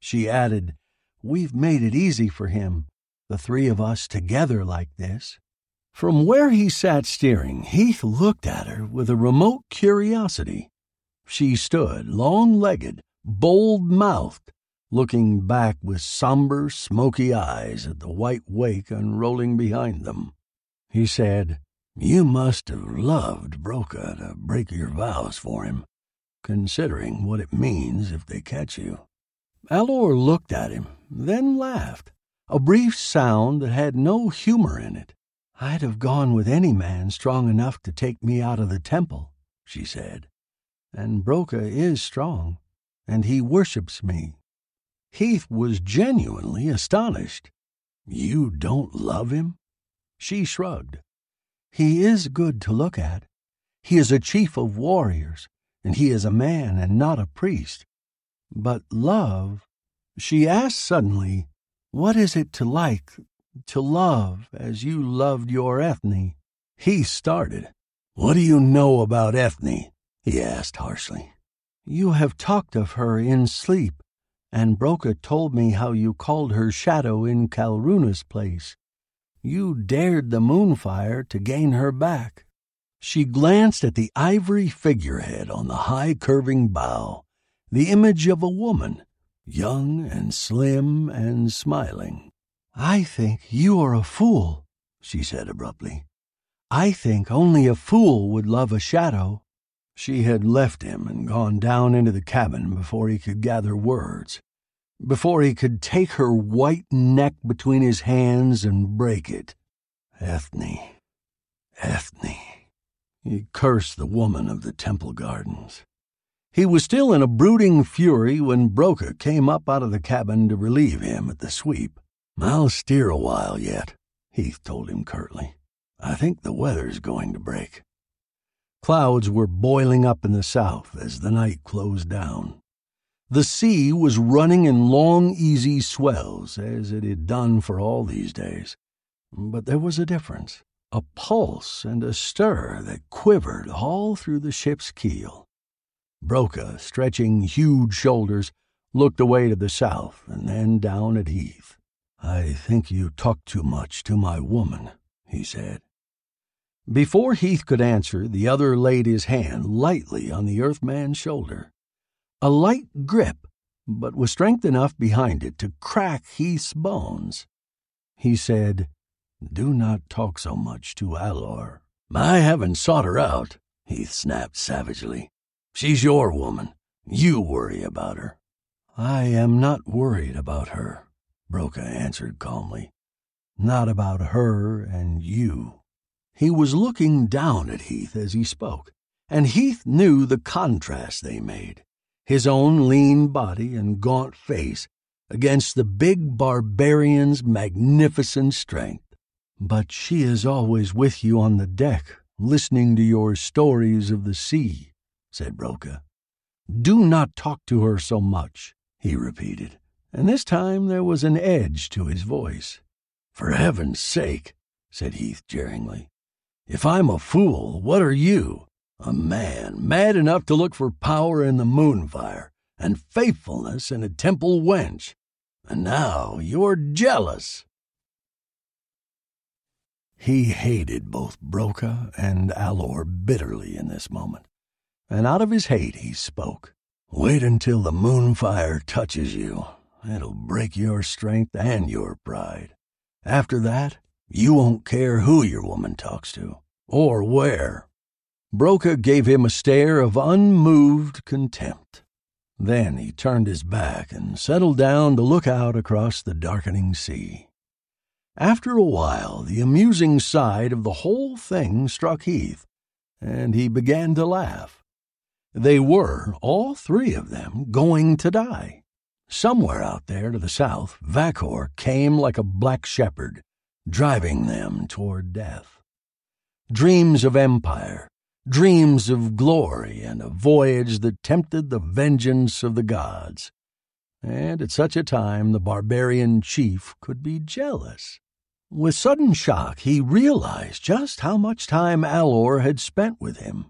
She added, We've made it easy for him, the three of us together like this. From where he sat steering, Heath looked at her with a remote curiosity. She stood, long legged, bold mouthed, looking back with somber, smoky eyes at the white wake unrolling behind them. He said, You must have loved Broca to break your vows for him, considering what it means if they catch you. Alor looked at him, then laughed, a brief sound that had no humor in it. I'd have gone with any man strong enough to take me out of the temple, she said. And Broca is strong, and he worships me Heath was genuinely astonished. You don't love him? She shrugged. He is good to look at. He is a chief of warriors, and he is a man and not a priest. But love, she asked suddenly, what is it to like, to love as you loved your Ethne? He started. What do you know about Ethne? he asked harshly. You have talked of her in sleep and Broca told me how you called her shadow in Kalruna's place. You dared the moonfire to gain her back. She glanced at the ivory figurehead on the high curving bow, the image of a woman, young and slim and smiling. I think you are a fool, she said abruptly. I think only a fool would love a shadow. She had left him and gone down into the cabin before he could gather words, before he could take her white neck between his hands and break it. Ethne, Ethne. He cursed the woman of the temple gardens. He was still in a brooding fury when Broca came up out of the cabin to relieve him at the sweep. I'll steer a while yet, Heath told him curtly. I think the weather's going to break. Clouds were boiling up in the south as the night closed down. The sea was running in long, easy swells, as it had done for all these days. But there was a difference, a pulse and a stir that quivered all through the ship's keel. Broca, stretching huge shoulders, looked away to the south and then down at Heath. I think you talk too much to my woman, he said. Before Heath could answer, the other laid his hand lightly on the Earthman's shoulder. A light grip, but with strength enough behind it to crack Heath's bones. He said, Do not talk so much to Alor. I haven't sought her out, Heath snapped savagely. She's your woman. You worry about her. I am not worried about her, Broca answered calmly. Not about her and you. He was looking down at Heath as he spoke, and Heath knew the contrast they made his own lean body and gaunt face against the big barbarian's magnificent strength. But she is always with you on the deck, listening to your stories of the sea, said Broca. Do not talk to her so much, he repeated, and this time there was an edge to his voice. For heaven's sake, said Heath jeeringly. If I'm a fool, what are you? A man mad enough to look for power in the moonfire and faithfulness in a temple wench. And now you're jealous. He hated both Broca and Alor bitterly in this moment, and out of his hate he spoke. Wait until the moonfire touches you. It'll break your strength and your pride. After that, you won't care who your woman talks to, or where. Broca gave him a stare of unmoved contempt. Then he turned his back and settled down to look out across the darkening sea. After a while, the amusing side of the whole thing struck Heath, and he began to laugh. They were, all three of them, going to die. Somewhere out there to the south, Vakor came like a black shepherd, driving them toward death. Dreams of empire, dreams of glory, and a voyage that tempted the vengeance of the gods. And at such a time, the barbarian chief could be jealous. With sudden shock, he realized just how much time Alor had spent with him.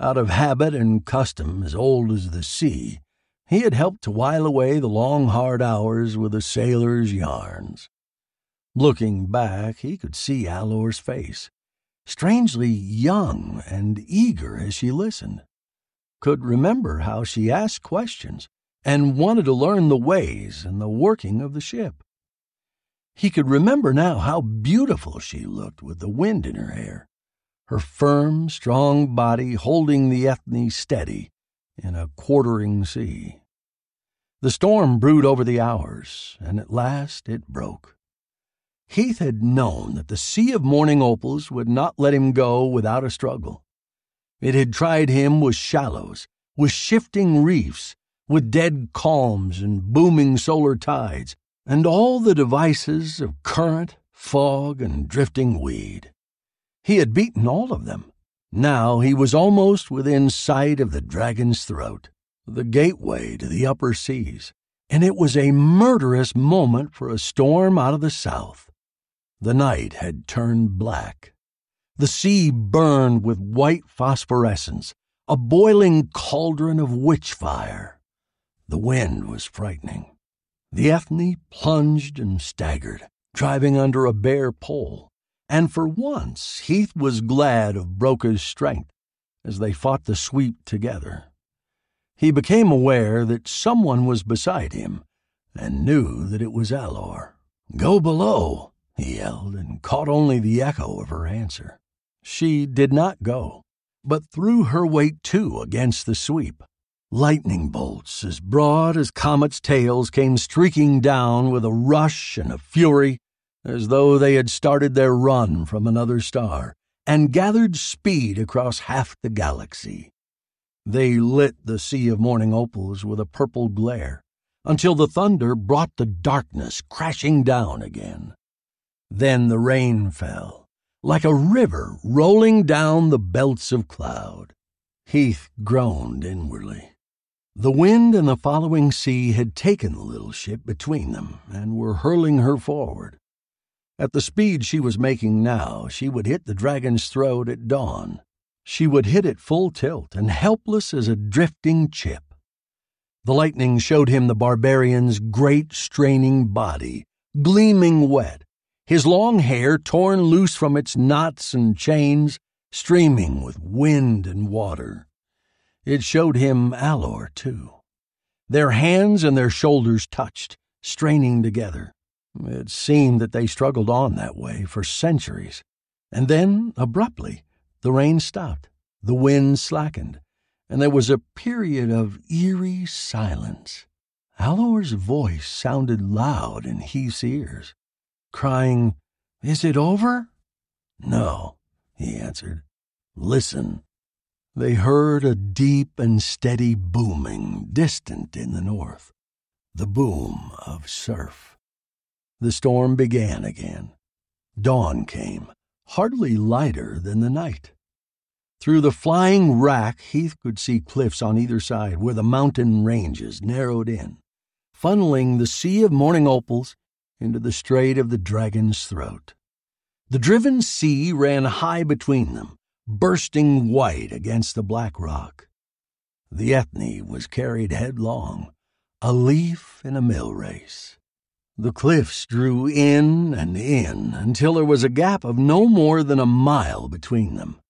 Out of habit and custom as old as the sea, he had helped to while away the long, hard hours with a sailor's yarns. Looking back, he could see Alor's face, strangely young and eager as she listened, could remember how she asked questions and wanted to learn the ways and the working of the ship. He could remember now how beautiful she looked with the wind in her hair, her firm, strong body holding the Ethne steady in a quartering sea. The storm brewed over the hours, and at last it broke. Heath had known that the sea of morning opals would not let him go without a struggle. It had tried him with shallows, with shifting reefs, with dead calms and booming solar tides, and all the devices of current, fog, and drifting weed. He had beaten all of them. Now he was almost within sight of the dragon's throat the gateway to the upper seas, and it was a murderous moment for a storm out of the south. The night had turned black. The sea burned with white phosphorescence, a boiling cauldron of witch fire. The wind was frightening. The Ethne plunged and staggered, driving under a bare pole, and for once Heath was glad of Broca's strength as they fought the sweep together. He became aware that someone was beside him and knew that it was Alor. Go below, he yelled, and caught only the echo of her answer. She did not go. but threw her weight too against the sweep. Lightning bolts as broad as comets' tails came streaking down with a rush and a fury as though they had started their run from another star and gathered speed across half the galaxy. They lit the sea of morning opals with a purple glare until the thunder brought the darkness crashing down again. Then the rain fell, like a river rolling down the belts of cloud. Heath groaned inwardly. The wind and the following sea had taken the little ship between them and were hurling her forward. At the speed she was making now, she would hit the dragon's throat at dawn. She would hit it full tilt and helpless as a drifting chip. The lightning showed him the barbarian's great straining body, gleaming wet, his long hair torn loose from its knots and chains, streaming with wind and water. It showed him Alor, too. Their hands and their shoulders touched, straining together. It seemed that they struggled on that way for centuries. And then, abruptly, the rain stopped, the wind slackened, and there was a period of eerie silence. Alor's voice sounded loud in Heath's ears, crying, Is it over? No, he answered. Listen. They heard a deep and steady booming distant in the north, the boom of surf. The storm began again. Dawn came, hardly lighter than the night. Through the flying rack, Heath could see cliffs on either side where the mountain ranges narrowed in, funneling the sea of morning opals into the strait of the dragon's throat. The driven sea ran high between them, bursting white against the black rock. The Ethne was carried headlong, a leaf in a mill race. The cliffs drew in and in until there was a gap of no more than a mile between them.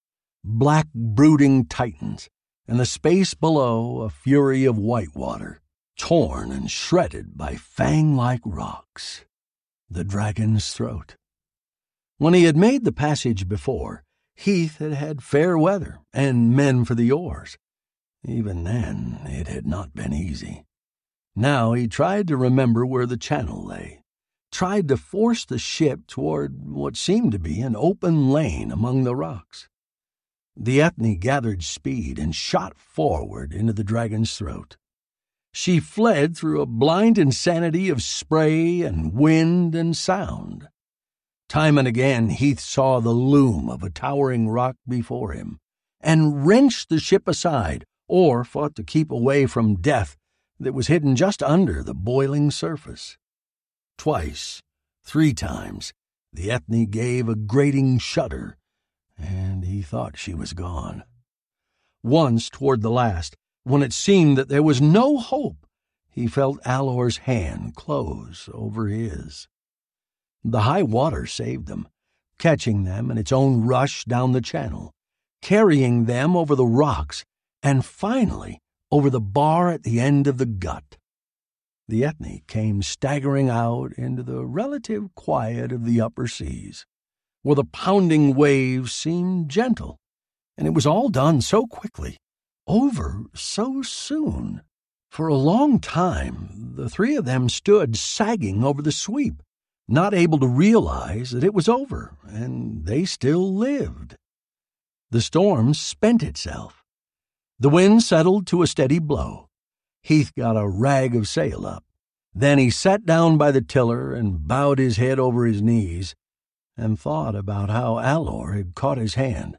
Black brooding titans, and the space below a fury of white water, torn and shredded by fang like rocks. The dragon's throat. When he had made the passage before, Heath had had fair weather and men for the oars. Even then, it had not been easy. Now he tried to remember where the channel lay, tried to force the ship toward what seemed to be an open lane among the rocks. The Ethne gathered speed and shot forward into the dragon's throat. She fled through a blind insanity of spray and wind and sound. Time and again Heath saw the loom of a towering rock before him, and wrenched the ship aside, or fought to keep away from death that was hidden just under the boiling surface. Twice, three times, the Ethne gave a grating shudder, and he thought she was gone. Once, toward the last, when it seemed that there was no hope, he felt Alor's hand close over his. The high water saved them, catching them in its own rush down the channel, carrying them over the rocks, and finally over the bar at the end of the gut. The Ethne came staggering out into the relative quiet of the upper seas, where the pounding waves seemed gentle, and it was all done so quickly, over so soon. For a long time, the three of them stood sagging over the sweep, not able to realize that it was over and they still lived. The storm spent itself. The wind settled to a steady blow. Heath got a rag of sail up. Then he sat down by the tiller and bowed his head over his knees and thought about how Alor had caught his hand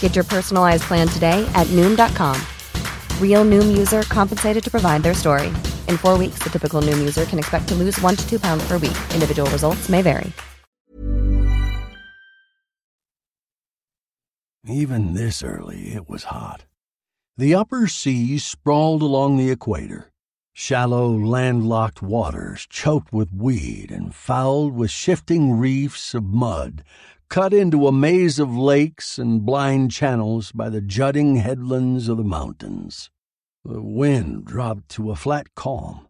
Get your personalized plan today at Noom.com. Real Noom user compensated to provide their story. In four weeks, the typical Noom user can expect to lose one to two pounds per week. Individual results may vary. Even this early, it was hot. The upper seas sprawled along the equator, shallow, landlocked waters choked with weed and fouled with shifting reefs of mud, cut into a maze of lakes and blind channels by the jutting headlands of the mountains. The wind dropped to a flat calm.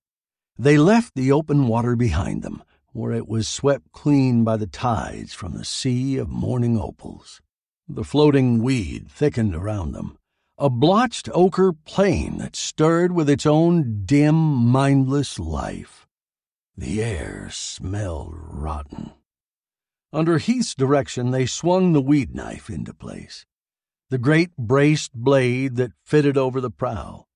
They left the open water behind them, where it was swept clean by the tides from the sea of morning opals. The floating weed thickened around them, a blotched ochre plain that stirred with its own dim, mindless life. The air smelled rotten. Under Heath's direction, they swung the weed knife into place, the great braced blade that fitted over the prow.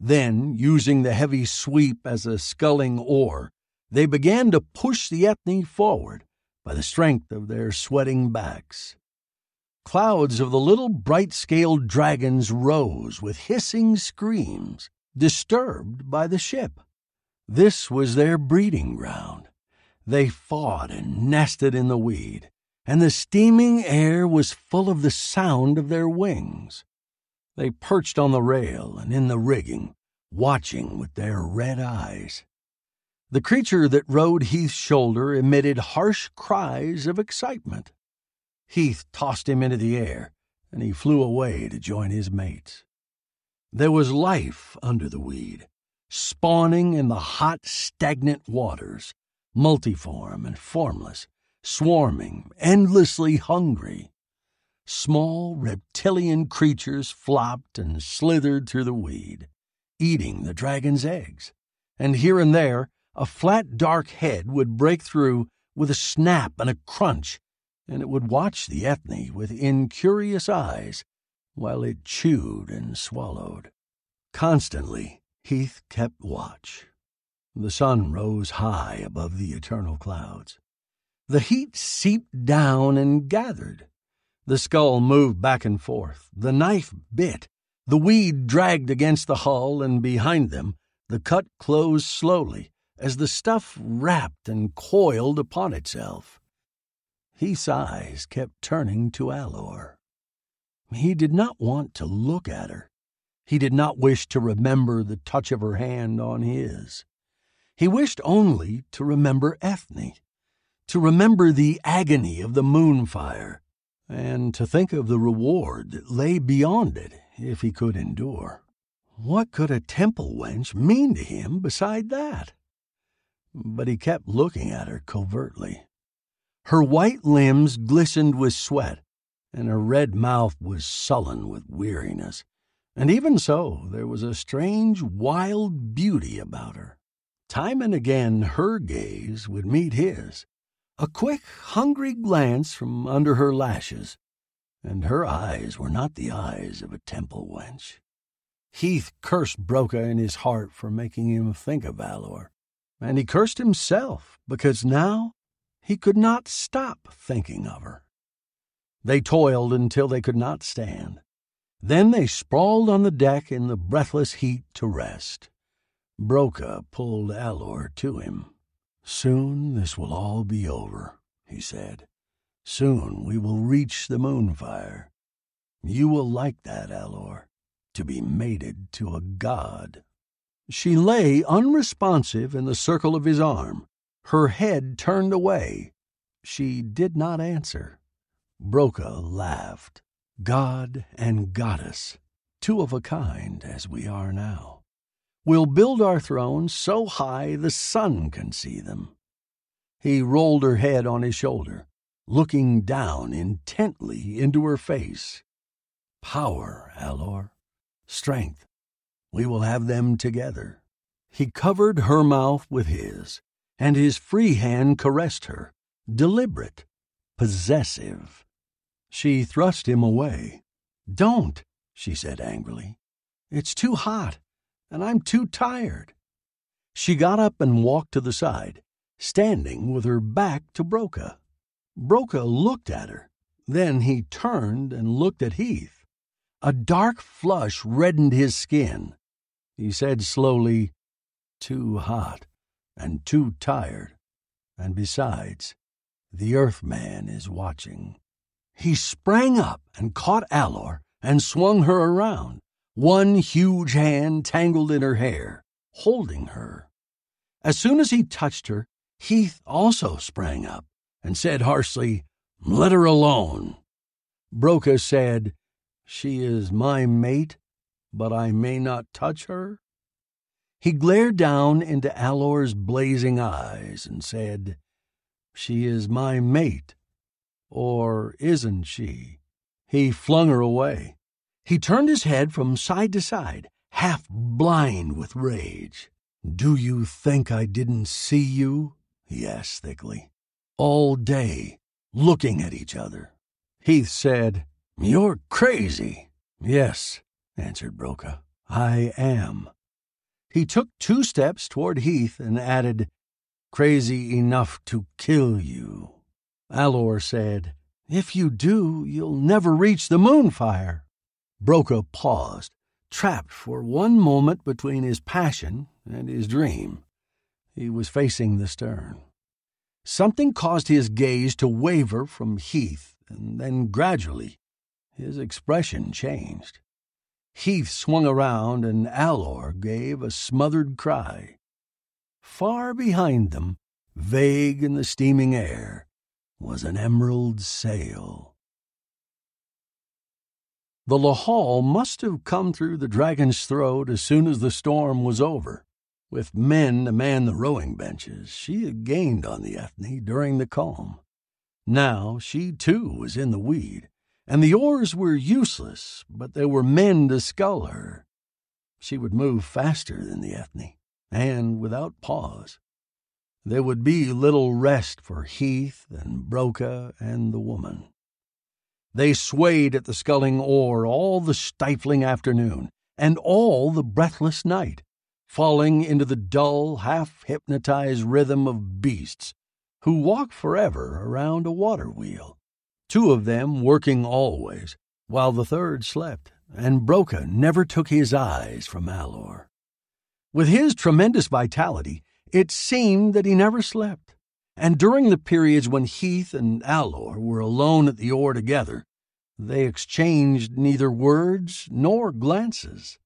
Then, using the heavy sweep as a sculling oar, they began to push the Ethne forward by the strength of their sweating backs. Clouds of the little bright scaled dragons rose with hissing screams, disturbed by the ship. This was their breeding ground. They fought and nested in the weed, and the steaming air was full of the sound of their wings. They perched on the rail and in the rigging, watching with their red eyes. The creature that rode Heath's shoulder emitted harsh cries of excitement. Heath tossed him into the air, and he flew away to join his mates. There was life under the weed, spawning in the hot, stagnant waters, multiform and formless, swarming, endlessly hungry. Small reptilian creatures flopped and slithered through the weed, eating the dragon's eggs, and here and there a flat dark head would break through with a snap and a crunch and it would watch the Ethne with incurious eyes while it chewed and swallowed. Constantly, Heath kept watch. The sun rose high above the eternal clouds. The heat seeped down and gathered. The scull moved back and forth. The knife bit. The weed dragged against the hull, and behind them, the cut closed slowly as the stuff wrapped and coiled upon itself. Heath's eyes kept turning to Alor. He did not want to look at her. He did not wish to remember the touch of her hand on his. He wished only to remember Ethne, to remember the agony of the moonfire, and to think of the reward that lay beyond it if he could endure. What could a temple wench mean to him beside that? But he kept looking at her covertly. Her white limbs glistened with sweat, and her red mouth was sullen with weariness. And even so, there was a strange, wild beauty about her. Time and again her gaze would meet his, a quick, hungry glance from under her lashes, and her eyes were not the eyes of a temple wench. Heath cursed Broca in his heart for making him think of Alor, and he cursed himself because now he could not stop thinking of her. They toiled until they could not stand. Then they sprawled on the deck in the breathless heat to rest. Broca pulled Alor to him. Soon this will all be over, he said. Soon we will reach the moonfire. You will like that, Alor, to be mated to a god. She lay unresponsive in the circle of his arm, her head turned away. She did not answer. Broca laughed. God and Goddess, two of a kind as we are now. We'll build our thrones so high the sun can see them. He rolled her head on his shoulder, looking down intently into her face. Power, Alor. Strength. We will have them together. He covered her mouth with his, and his free hand caressed her, deliberate, possessive. She thrust him away. Don't, she said angrily. It's too hot. And I'm too tired. She got up and walked to the side, standing with her back to Broca. Broca looked at her. Then he turned and looked at Heath. A dark flush reddened his skin. He said slowly, Too hot and too tired. And besides, the Earthman is watching. He sprang up and caught Alor and swung her around, one huge hand tangled in her hair, holding her. As soon as he touched her, Heath also sprang up and said harshly, Let her alone. Broca said, She is my mate, but I may not touch her. He glared down into Alor's blazing eyes and said, She is my mate, or isn't she? He flung her away. He turned his head from side to side, half blind with rage. Do you think I didn't see you? he asked thickly. All day, looking at each other. Heath said, You're crazy. Yes, answered Broca. I am. He took two steps toward Heath and added, Crazy enough to kill you. Alor said, If you do, you'll never reach the moonfire. Broca paused, trapped for one moment between his passion and his dream. He was facing the stern. Something caused his gaze to waver from Heath, and then gradually his expression changed. Heath swung around, and Alor gave a smothered cry. Far behind them, vague in the steaming air, was an emerald sail. The Lahal must have come through the dragon's throat as soon as the storm was over. With men to man the rowing benches, she had gained on the Ethne during the calm. Now she too was in the weed, and the oars were useless, but there were men to scull her. She would move faster than the Ethne, and without pause. There would be little rest for Heath and Broca and the woman. They swayed at the sculling oar all the stifling afternoon and all the breathless night, falling into the dull, half hypnotized rhythm of beasts who walk forever around a water wheel. Two of them working always, while the third slept, and Broca never took his eyes from Alor. With his tremendous vitality, it seemed that he never slept and during the periods when Heath and Alor were alone at the oar together, they exchanged neither words nor glances.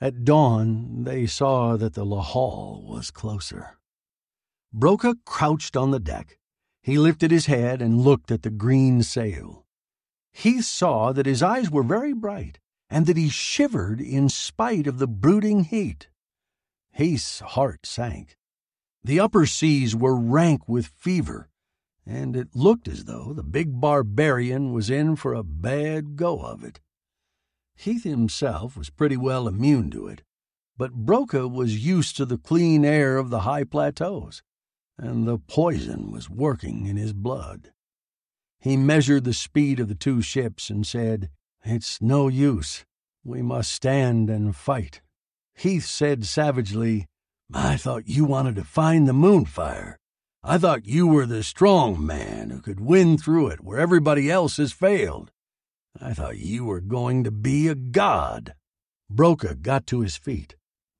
At dawn, they saw that the Lahal was closer. Broca crouched on the deck. He lifted his head and looked at the green sail. Heath saw that his eyes were very bright and that he shivered in spite of the brooding heat. Heath's heart sank. The upper seas were rank with fever, and it looked as though the big barbarian was in for a bad go of it. Heath himself was pretty well immune to it, but Broca was used to the clean air of the high plateaus, and the poison was working in his blood. He measured the speed of the two ships and said, It's no use. We must stand and fight. Heath said savagely, I thought you wanted to find the moonfire. I thought you were the strong man who could win through it where everybody else has failed. I thought you were going to be a god. Broca got to his feet.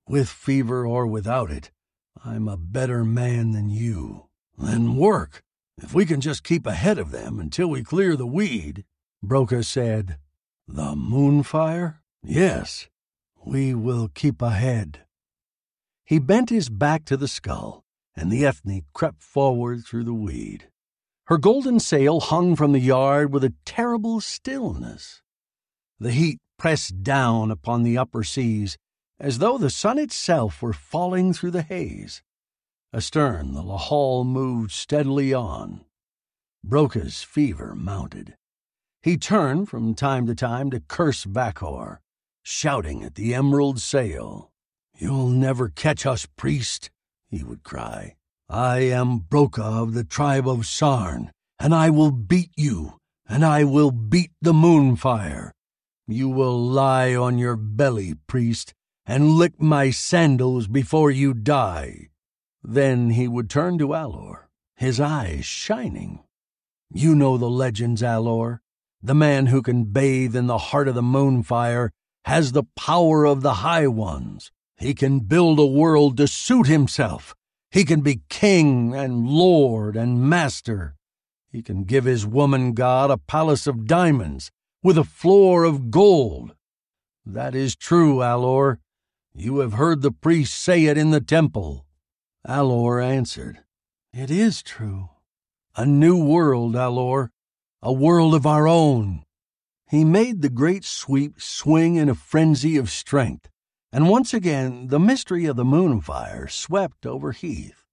With fever or without it, I'm a better man than you. Then work. If we can just keep ahead of them until we clear the weed. Broca said, The moonfire? Yes. We will keep ahead. He bent his back to the scull, and the Ethne crept forward through the weed. Her golden sail hung from the yard with a terrible stillness. The heat pressed down upon the upper seas as though the sun itself were falling through the haze. Astern, the Lahal moved steadily on. Broca's fever mounted. He turned from time to time to curse Vakor, shouting at the emerald sail. You'll never catch us, priest, he would cry. I am Broca of the tribe of Sarn, and I will beat you, and I will beat the moonfire. You will lie on your belly, priest, and lick my sandals before you die. Then he would turn to Alor, his eyes shining. You know the legends, Alor. The man who can bathe in the heart of the moonfire has the power of the High Ones. He can build a world to suit himself. He can be king and lord and master. He can give his woman god a palace of diamonds with a floor of gold. That is true, Alor. You have heard the priest say it in the temple. Alor answered, It is true. A new world, Alor, a world of our own. He made the great sweep swing in a frenzy of strength, and once again the mystery of the moonfire swept over Heath.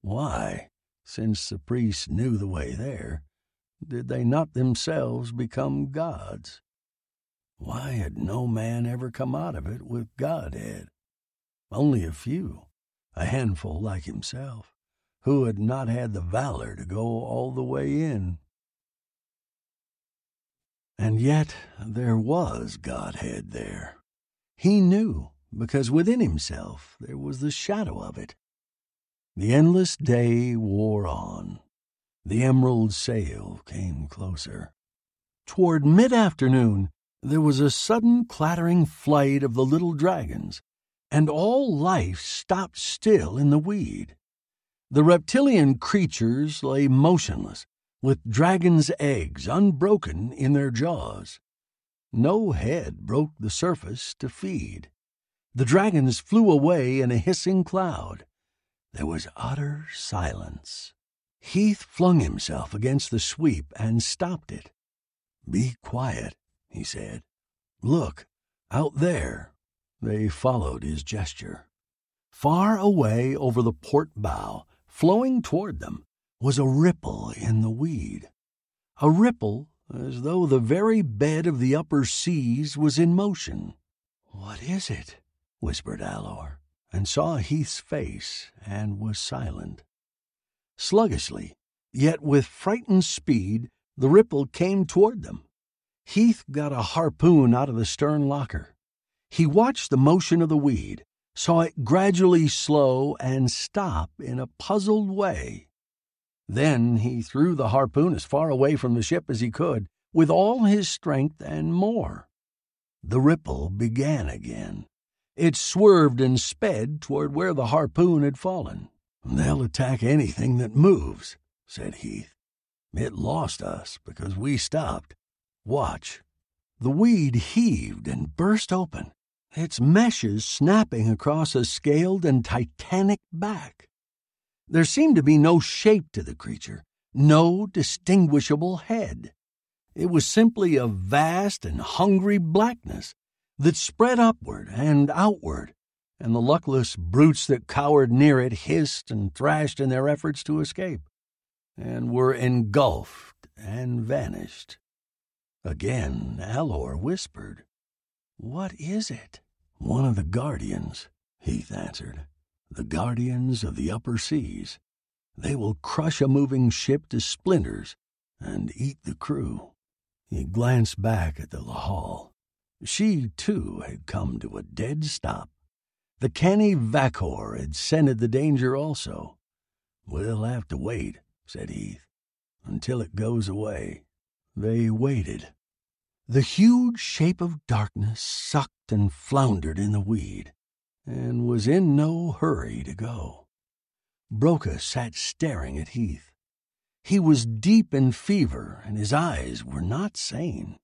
Why, since the priests knew the way there, did they not themselves become gods? Why had no man ever come out of it with Godhead? Only a few, a handful like himself, who had not had the valor to go all the way in. And yet there was Godhead there. He knew, because within himself there was the shadow of it. The endless day wore on. The emerald sail came closer. Toward mid afternoon, there was a sudden clattering flight of the little dragons, and all life stopped still in the weed. The reptilian creatures lay motionless, with dragon's eggs unbroken in their jaws. No head broke the surface to feed. The dragons flew away in a hissing cloud. There was utter silence. Heath flung himself against the sweep and stopped it. Be quiet, he said. Look, out there. They followed his gesture. Far away over the port bow, flowing toward them, was a ripple in the weed. A ripple as though the very bed of the upper seas was in motion. What is it? whispered Alor, and saw Heath's face, and was silent. Sluggishly, yet with frightened speed, the ripple came toward them. Heath got a harpoon out of the stern locker. He watched the motion of the weed, saw it gradually slow and stop in a puzzled way. Then he threw the harpoon as far away from the ship as he could, with all his strength and more. The ripple began again. It swerved and sped toward where the harpoon had fallen. They'll attack anything that moves, said Heath. It lost us because we stopped. Watch. The weed heaved and burst open, its meshes snapping across a scaled and titanic back. There seemed to be no shape to the creature, no distinguishable head. It was simply a vast and hungry blackness that spread upward and outward, and the luckless brutes that cowered near it hissed and thrashed in their efforts to escape, and were engulfed and vanished. Again Alor whispered, What is it? One of the guardians, Heath answered the guardians of the upper seas. They will crush a moving ship to splinters and eat the crew. He glanced back at the Lahal. She, too, had come to a dead stop. The canny Vakor had scented the danger also. We'll have to wait, said Heath, until it goes away. They waited. The huge shape of darkness sucked and floundered in the weed and was in no hurry to go. Broca sat staring at Heath. He was deep in fever, and his eyes were not sane.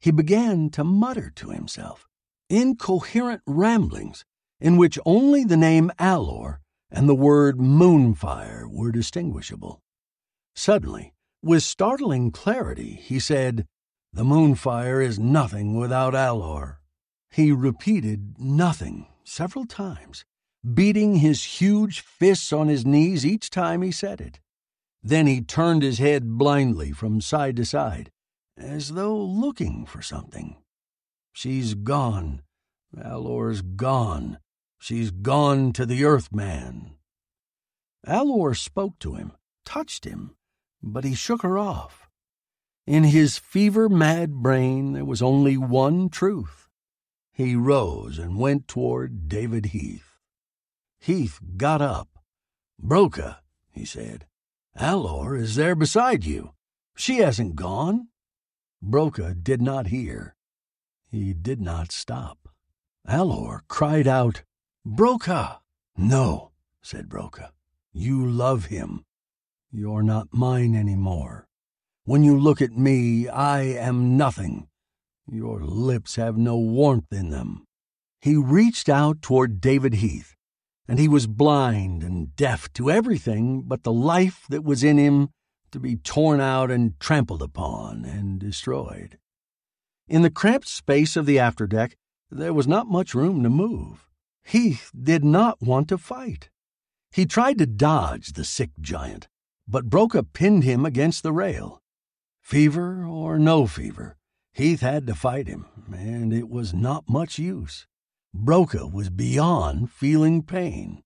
He began to mutter to himself, incoherent ramblings in which only the name Alor and the word moonfire were distinguishable. Suddenly, with startling clarity, he said, The moonfire is nothing without Alor. He repeated nothing several times, beating his huge fists on his knees each time he said it. Then he turned his head blindly from side to side, as though looking for something. She's gone. Alor's gone. She's gone to the Earthman. Alor spoke to him, touched him, but he shook her off. In his fever mad brain there was only one truth He rose and went toward David Heath. Heath got up. Broca, he said, Alor is there beside you. She hasn't gone. Broca did not hear. He did not stop. Alor cried out, Broca! No, said Broca. You love him. You're not mine any more. When you look at me, I am nothing. Your lips have no warmth in them. He reached out toward David Heath, and he was blind and deaf to everything but the life that was in him to be torn out and trampled upon and destroyed. In the cramped space of the afterdeck, there was not much room to move. Heath did not want to fight. He tried to dodge the sick giant, but Broca pinned him against the rail. Fever or no fever, Heath had to fight him, and it was not much use. Broca was beyond feeling pain.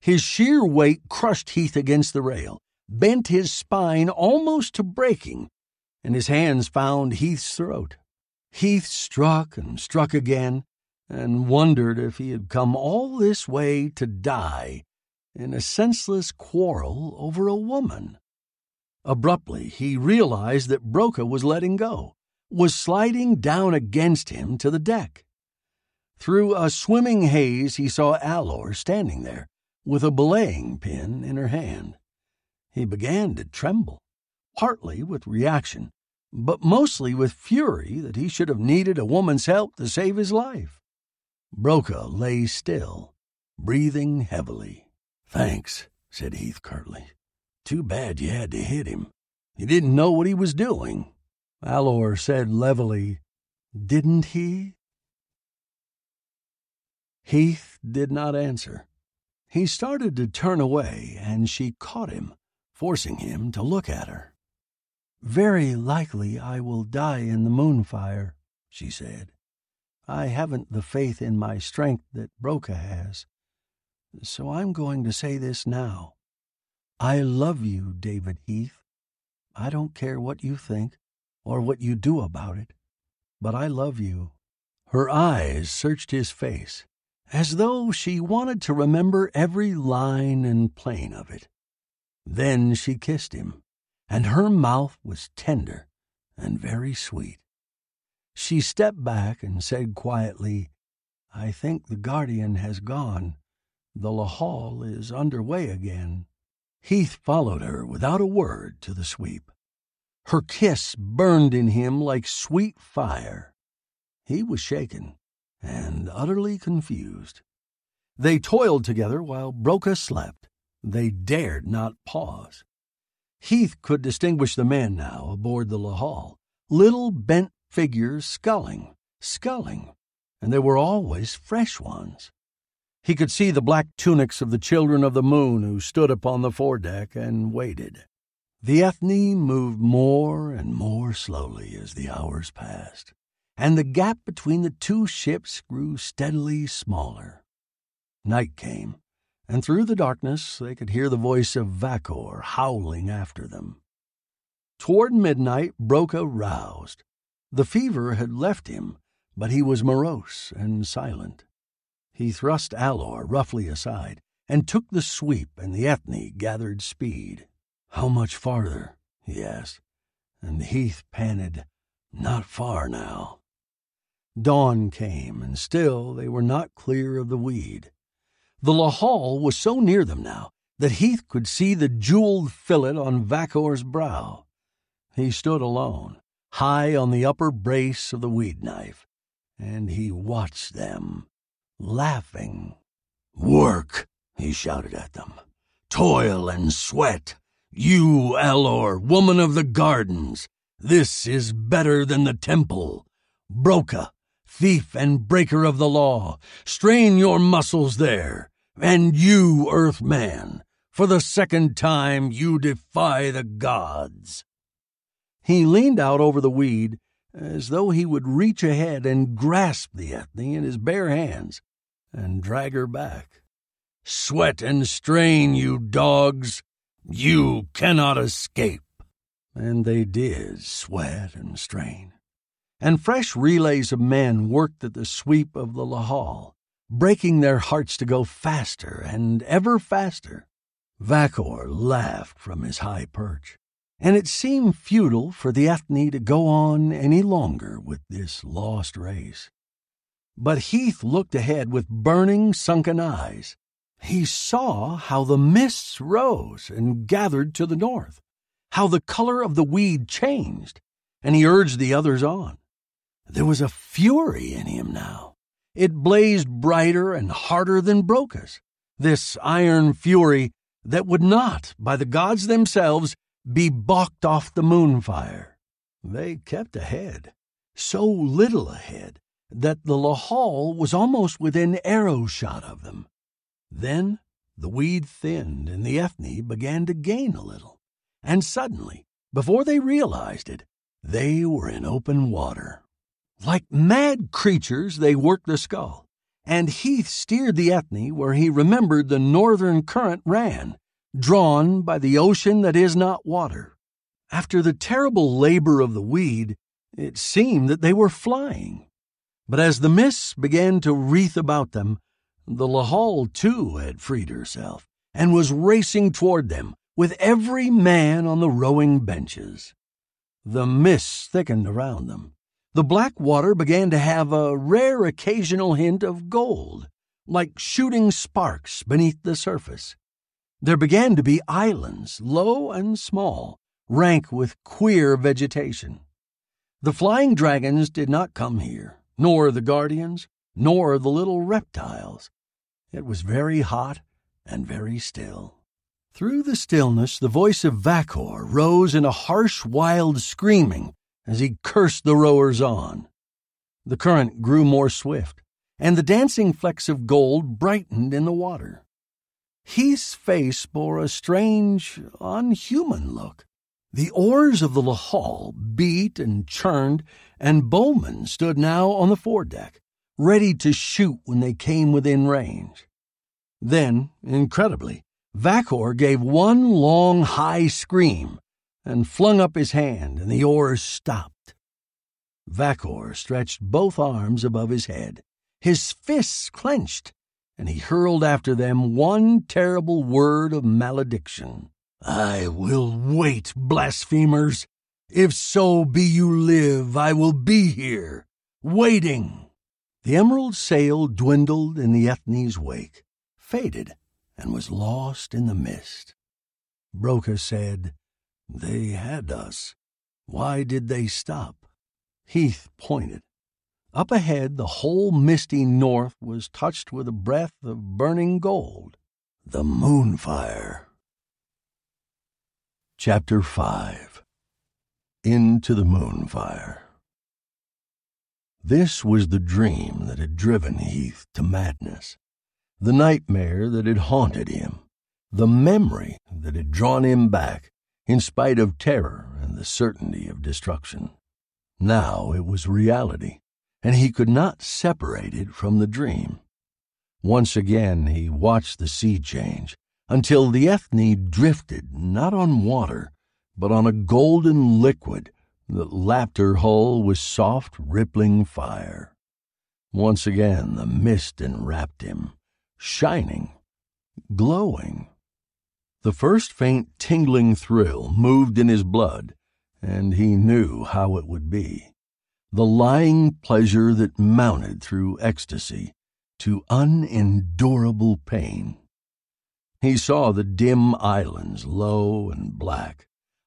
His sheer weight crushed Heath against the rail, bent his spine almost to breaking, and his hands found Heath's throat. Heath struck and struck again, and wondered if he had come all this way to die in a senseless quarrel over a woman. Abruptly, he realized that Broca was letting go, was sliding down against him to the deck. Through a swimming haze, he saw Alor standing there, with a belaying pin in her hand. He began to tremble, partly with reaction, but mostly with fury that he should have needed a woman's help to save his life. Broca lay still, breathing heavily. Thanks, said Heath curtly. Too bad you had to hit him. He didn't know what he was doing. Alor said levelly, Didn't he? Heath did not answer. He started to turn away, and she caught him, forcing him to look at her. Very likely I will die in the moonfire, she said. I haven't the faith in my strength that Broca has. So I'm going to say this now. I love you, David Heath. I don't care what you think or what you do about it, but I love you. Her eyes searched his face, as though she wanted to remember every line and plane of it. Then she kissed him, and her mouth was tender and very sweet. She stepped back and said quietly, I think the Guardian has gone. The La Lahal is under way again. Heath followed her without a word to the sweep. Her kiss burned in him like sweet fire. He was shaken and utterly confused. They toiled together while Broca slept. They dared not pause. Heath could distinguish the men now aboard the Lahal, little bent figures sculling, sculling, and there were always fresh ones. He could see the black tunics of the children of the moon who stood upon the foredeck and waited. The Ethne moved more and more slowly as the hours passed, and the gap between the two ships grew steadily smaller. Night came, and through the darkness they could hear the voice of Vakor howling after them. Toward midnight, Broca roused. The fever had left him, but he was morose and silent. He thrust Alor roughly aside and took the sweep, and the Ethne gathered speed. How much farther? he asked, and Heath panted, Not far now. Dawn came, and still they were not clear of the weed. The Lahal was so near them now that Heath could see the jeweled fillet on Vakor's brow. He stood alone, high on the upper brace of the weed knife, and he watched them laughing. Work, he shouted at them. Toil and sweat. You, Alor, woman of the gardens. This is better than the temple. Broca, thief and breaker of the law, strain your muscles there. And you, Earthman, for the second time you defy the gods. He leaned out over the weed as though he would reach ahead and grasp the Ethne in his bare hands and drag her back. Sweat and strain, you dogs! You cannot escape! And they did sweat and strain. and fresh relays of men worked at the sweep of the Lahal, breaking their hearts to go faster and ever faster. Vakor laughed from his high perch, and it seemed futile for the Ethne to go on any longer with this lost race. But Heath looked ahead with burning, sunken eyes. He saw how the mists rose and gathered to the north, how the color of the weed changed, and he urged the others on. There was a fury in him now. It blazed brighter and harder than Broca's, this iron fury that would not, by the gods themselves, be balked off the moonfire. They kept ahead, so little ahead that the Lahal was almost within arrow shot of them. Then the weed thinned and the Ethne began to gain a little, and suddenly, before they realized it, they were in open water. Like mad creatures, they worked the scull, and Heath steered the Ethne where he remembered the northern current ran, drawn by the ocean that is not water. After the terrible labor of the weed, it seemed that they were flying. But as the mists began to wreath about them, the Lahal too had freed herself and was racing toward them with every man on the rowing benches. The mists thickened around them. The black water began to have a rare occasional hint of gold, like shooting sparks beneath the surface. There began to be islands, low and small, rank with queer vegetation. The flying dragons did not come here, nor the guardians, nor the little reptiles. It was very hot and very still. Through the stillness, the voice of Vakor rose in a harsh, wild screaming as he cursed the rowers on. The current grew more swift, and the dancing flecks of gold brightened in the water. Heath's face bore a strange, unhuman look. The oars of the Lahal beat and churned, and Bowman stood now on the foredeck, ready to shoot when they came within range. Then, incredibly, Vakor gave one long, high scream and flung up his hand, and the oars stopped. Vakor stretched both arms above his head, his fists clenched, and he hurled after them one terrible word of malediction. I will wait, blasphemers. If so be you live, I will be here, waiting. The emerald sail dwindled in the Ethne's wake, faded, and was lost in the mist. Broca said, They had us. Why did they stop? Heath pointed. Up ahead, the whole misty north was touched with a breath of burning gold. The moonfire. Chapter 5 Into the Moonfire. This was the dream that had driven Heath to madness, the nightmare that had haunted him, the memory that had drawn him back in spite of terror and the certainty of destruction. Now it was reality, and he could not separate it from the dream. Once again he watched the sea change until the Ethne drifted not on water, but on a golden liquid that lapped her hull with soft, rippling fire. Once again the mist enwrapped him, shining, glowing. The first faint tingling thrill moved in his blood, and he knew how it would be. The lying pleasure that mounted through ecstasy to unendurable pain. He saw the dim islands, low and black,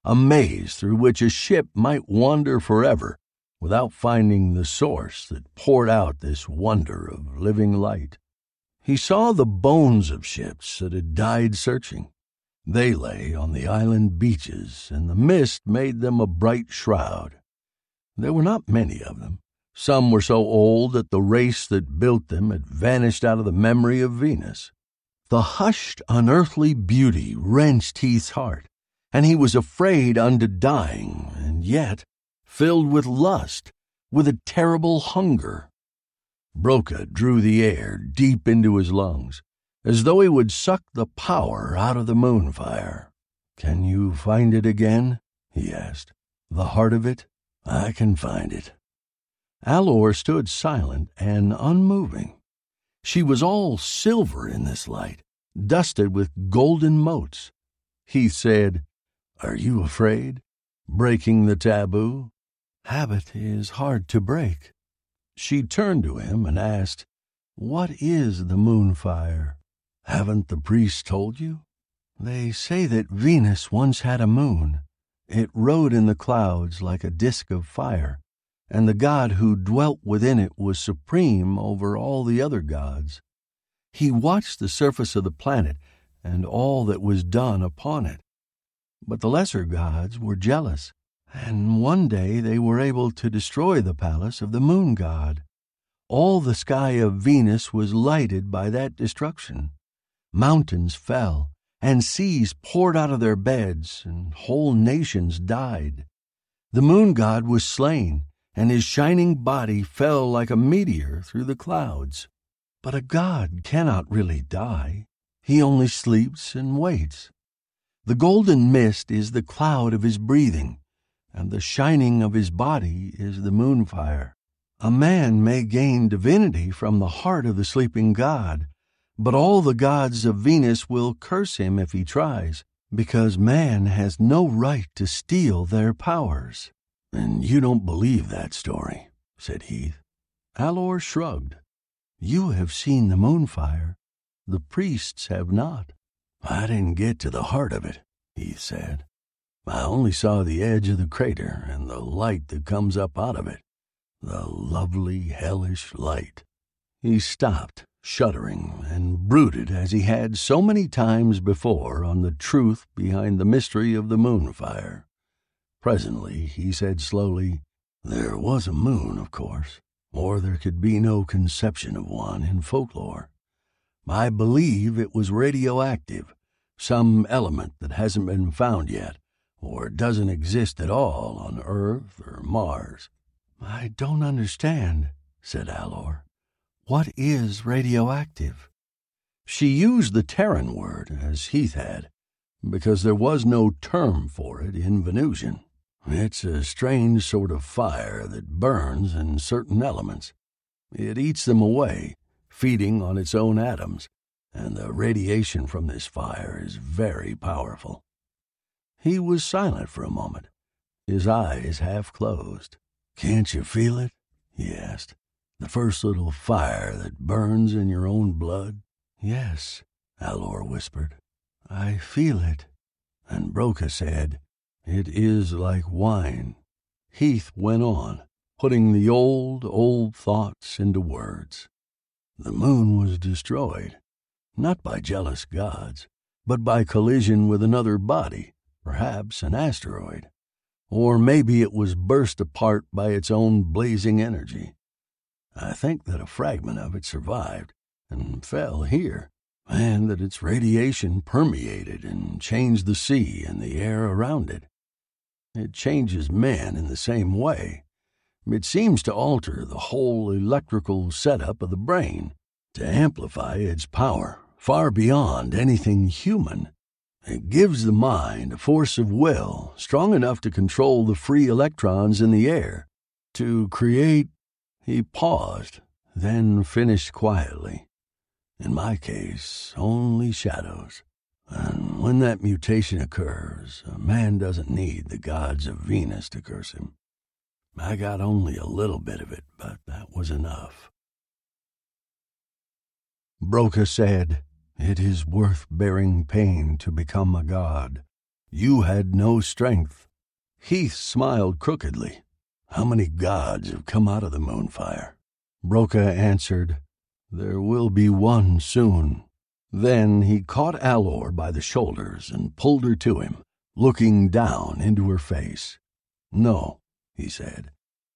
a maze through which a ship might wander forever without finding the source that poured out this wonder of living light. He saw the bones of ships that had died searching. They lay on the island beaches, and the mist made them a bright shroud. There were not many of them. Some were so old that the race that built them had vanished out of the memory of Venus. The hushed, unearthly beauty wrenched Heath's heart, and he was afraid unto dying, and yet filled with lust, with a terrible hunger. Broca drew the air deep into his lungs, as though he would suck the power out of the moonfire. Can you find it again? he asked. The heart of it? I can find it. Alor stood silent and unmoving. She was all silver in this light, dusted with golden motes. He said, Are you afraid? Breaking the taboo? Habit is hard to break. She turned to him and asked, What is the moonfire? Haven't the priests told you? They say that Venus once had a moon. It rode in the clouds like a disk of fire, and the god who dwelt within it was supreme over all the other gods. He watched the surface of the planet and all that was done upon it. But the lesser gods were jealous, and one day they were able to destroy the palace of the moon god. All the sky of Venus was lighted by that destruction. Mountains fell, and seas poured out of their beds, and whole nations died. The moon god was slain, and his shining body fell like a meteor through the clouds. But a god cannot really die. He only sleeps and waits. The golden mist is the cloud of his breathing, and the shining of his body is the moonfire. A man may gain divinity from the heart of the sleeping god, but all the gods of Venus will curse him if he tries, because man has no right to steal their powers. And you don't believe that story, said Heath. Alor shrugged. You have seen the moonfire. The priests have not. I didn't get to the heart of it, he said. I only saw the edge of the crater and the light that comes up out of it. The lovely, hellish light. He stopped shuddering, and brooded as he had so many times before on the truth behind the mystery of the moonfire. Presently he said slowly, There was a moon, of course, or there could be no conception of one in folklore. I believe it was radioactive, some element that hasn't been found yet, or doesn't exist at all on Earth or Mars. I don't understand, said Alor. What is radioactive? She used the Terran word, as Heath had, because there was no term for it in Venusian. It's a strange sort of fire that burns in certain elements. It eats them away, feeding on its own atoms, and the radiation from this fire is very powerful. He was silent for a moment, his eyes half closed. Can't you feel it? he asked. The first little fire that burns in your own blood? Yes, Alor whispered. I feel it. And Broca said, It is like wine. Heath went on, putting the old, old thoughts into words. The moon was destroyed, not by jealous gods, but by collision with another body, perhaps an asteroid. Or maybe it was burst apart by its own blazing energy. I think that a fragment of it survived and fell here, and that its radiation permeated and changed the sea and the air around it. It changes man in the same way. It seems to alter the whole electrical setup of the brain, to amplify its power far beyond anything human. It gives the mind a force of will strong enough to control the free electrons in the air, to create he paused, then finished quietly. In my case, only shadows. And when that mutation occurs, a man doesn't need the gods of Venus to curse him. I got only a little bit of it, but that was enough. Broca said, It is worth bearing pain to become a god. You had no strength. Heath smiled crookedly. How many gods have come out of the moonfire? Broca answered, There will be one soon. Then he caught Alor by the shoulders and pulled her to him, looking down into her face. No, he said,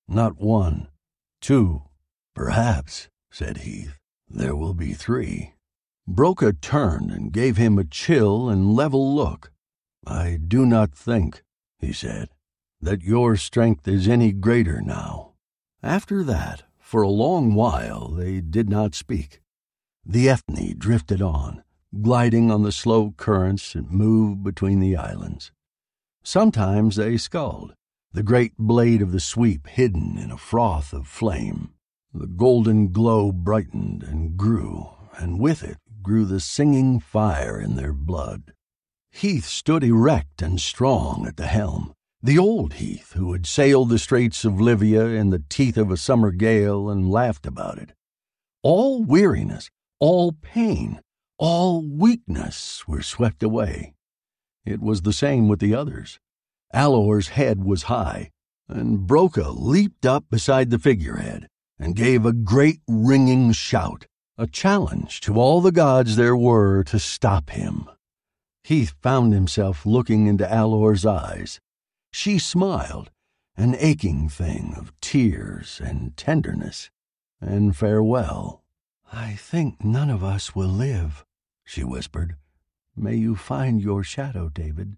not one, two, perhaps, said Heath. There will be three. Broca turned and gave him a chill and level look. I do not think, he said, that your strength is any greater now. After that, for a long while they did not speak. The Ethne drifted on, gliding on the slow currents that moved between the islands. Sometimes they sculled, the great blade of the sweep hidden in a froth of flame. The golden glow brightened and grew, and with it grew the singing fire in their blood. Heath stood erect and strong at the helm, the old Heath who had sailed the straits of Livia in the teeth of a summer gale and laughed about it. All weariness, all pain, all weakness were swept away. It was the same with the others. Alor's head was high, and Broca leaped up beside the figurehead and gave a great ringing shout, a challenge to all the gods there were to stop him. Heath found himself looking into Alor's eyes. She smiled, an aching thing of tears and tenderness and farewell. I think none of us will live, she whispered. May you find your shadow, David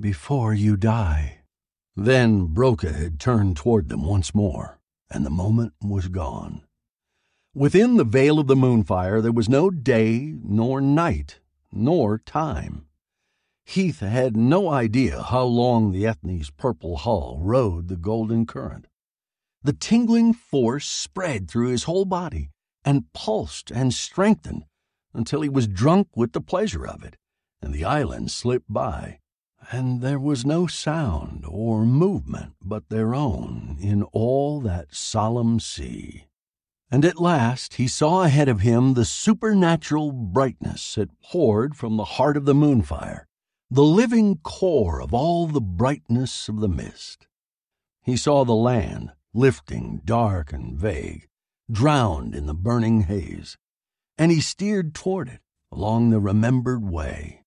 before you die. Then Broca had turned toward them once more, and the moment was gone. Within the veil of the moonfire there was no day, nor night, nor time. Heath had no idea how long the Ethne's purple hull rode the golden current. The tingling force spread through his whole body and pulsed and strengthened until he was drunk with the pleasure of it, and the island slipped by and there was no sound or movement but their own in all that solemn sea. And at last he saw ahead of him the supernatural brightness that poured from the heart of the moonfire, the living core of all the brightness of the mist. He saw the land lifting dark and vague, drowned in the burning haze, and he steered toward it along the remembered way.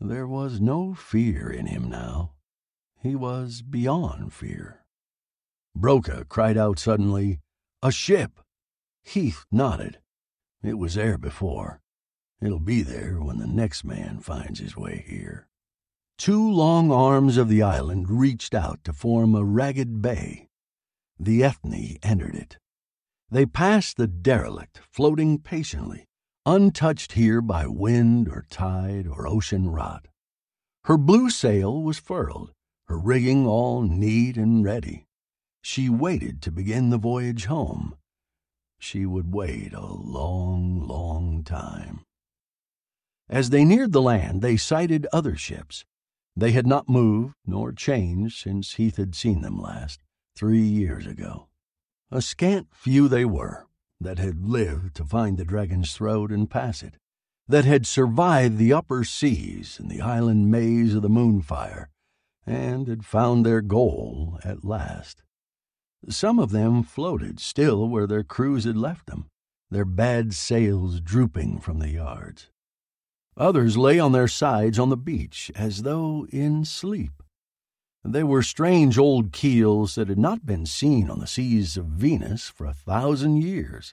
There was no fear in him now. He was beyond fear. Broca cried out suddenly, A ship! Heath nodded. It was there before. It'll be there when the next man finds his way here. Two long arms of the island reached out to form a ragged bay. The Ethne entered it. They passed the derelict, floating patiently, untouched here by wind or tide or ocean rot. Her blue sail was furled, her rigging all neat and ready. She waited to begin the voyage home. She would wait a long, long time. As they neared the land, they sighted other ships. They had not moved nor changed since Heath had seen them last, three years ago. A scant few they were, that had lived to find the dragon's throat and pass it, that had survived the upper seas and the island maze of the moonfire, and had found their goal at last. Some of them floated still where their crews had left them, their bad sails drooping from the yards. Others lay on their sides on the beach as though in sleep. They were strange old keels that had not been seen on the seas of Venus for a thousand years.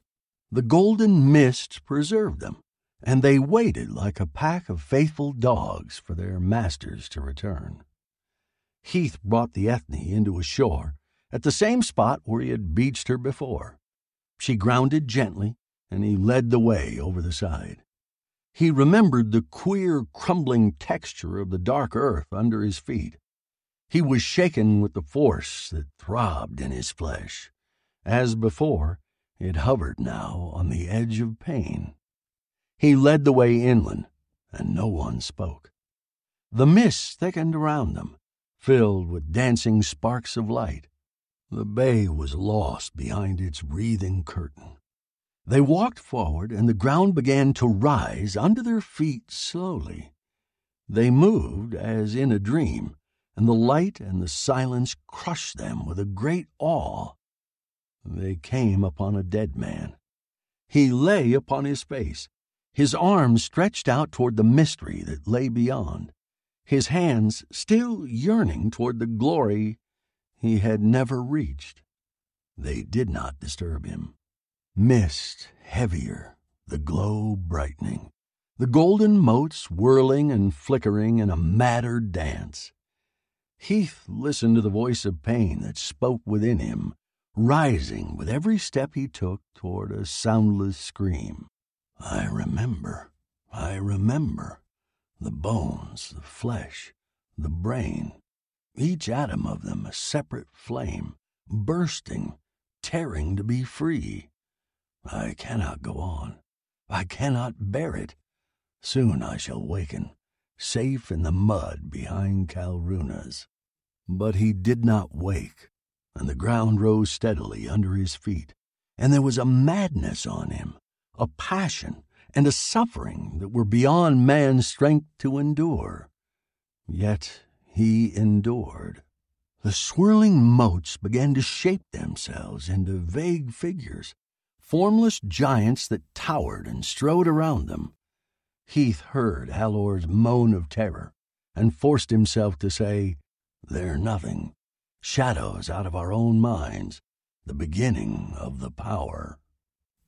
The golden mist preserved them, and they waited like a pack of faithful dogs for their masters to return. Heath brought the Ethne into a shore at the same spot where he had beached her before. She grounded gently, and he led the way over the side. He remembered the queer, crumbling texture of the dark earth under his feet he was shaken with the force that throbbed in his flesh. As before, it hovered now on the edge of pain. He led the way inland, and no one spoke. The mist thickened around them, filled with dancing sparks of light. The bay was lost behind its wreathing curtain. They walked forward, and the ground began to rise under their feet slowly. They moved as in a dream, and the light and the silence crushed them with a great awe. They came upon a dead man. He lay upon his face, his arms stretched out toward the mystery that lay beyond, his hands still yearning toward the glory he had never reached. They did not disturb him. Mist heavier, the glow brightening, the golden motes whirling and flickering in a madder dance. Heath listened to the voice of pain that spoke within him, rising with every step he took toward a soundless scream. I remember, I remember. The bones, the flesh, the brain. each atom of them a separate flame, bursting, tearing to be free. I cannot go on. I cannot bear it. Soon I shall waken, safe in the mud behind Kalruna's. But he did not wake, and the ground rose steadily under his feet, and there was a madness on him, a passion and a suffering that were beyond man's strength to endure. Yet he endured. The swirling motes began to shape themselves into vague figures, formless giants that towered and strode around them. Heath heard Alor's moan of terror and forced himself to say, They're nothing. Shadows out of our own minds, the beginning of the power.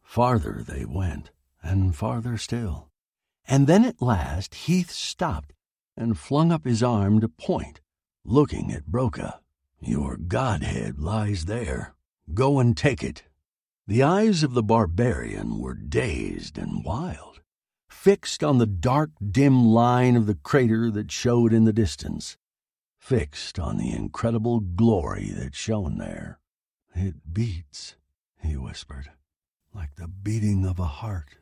Farther they went, and farther still. And then at last Heath stopped and flung up his arm to point, looking at Broca. Your godhead lies there. Go and take it. The eyes of the barbarian were dazed and wild, fixed on the dark, dim line of the crater that showed in the distance, fixed on the incredible glory that shone there. It beats, he whispered, like the beating of a heart.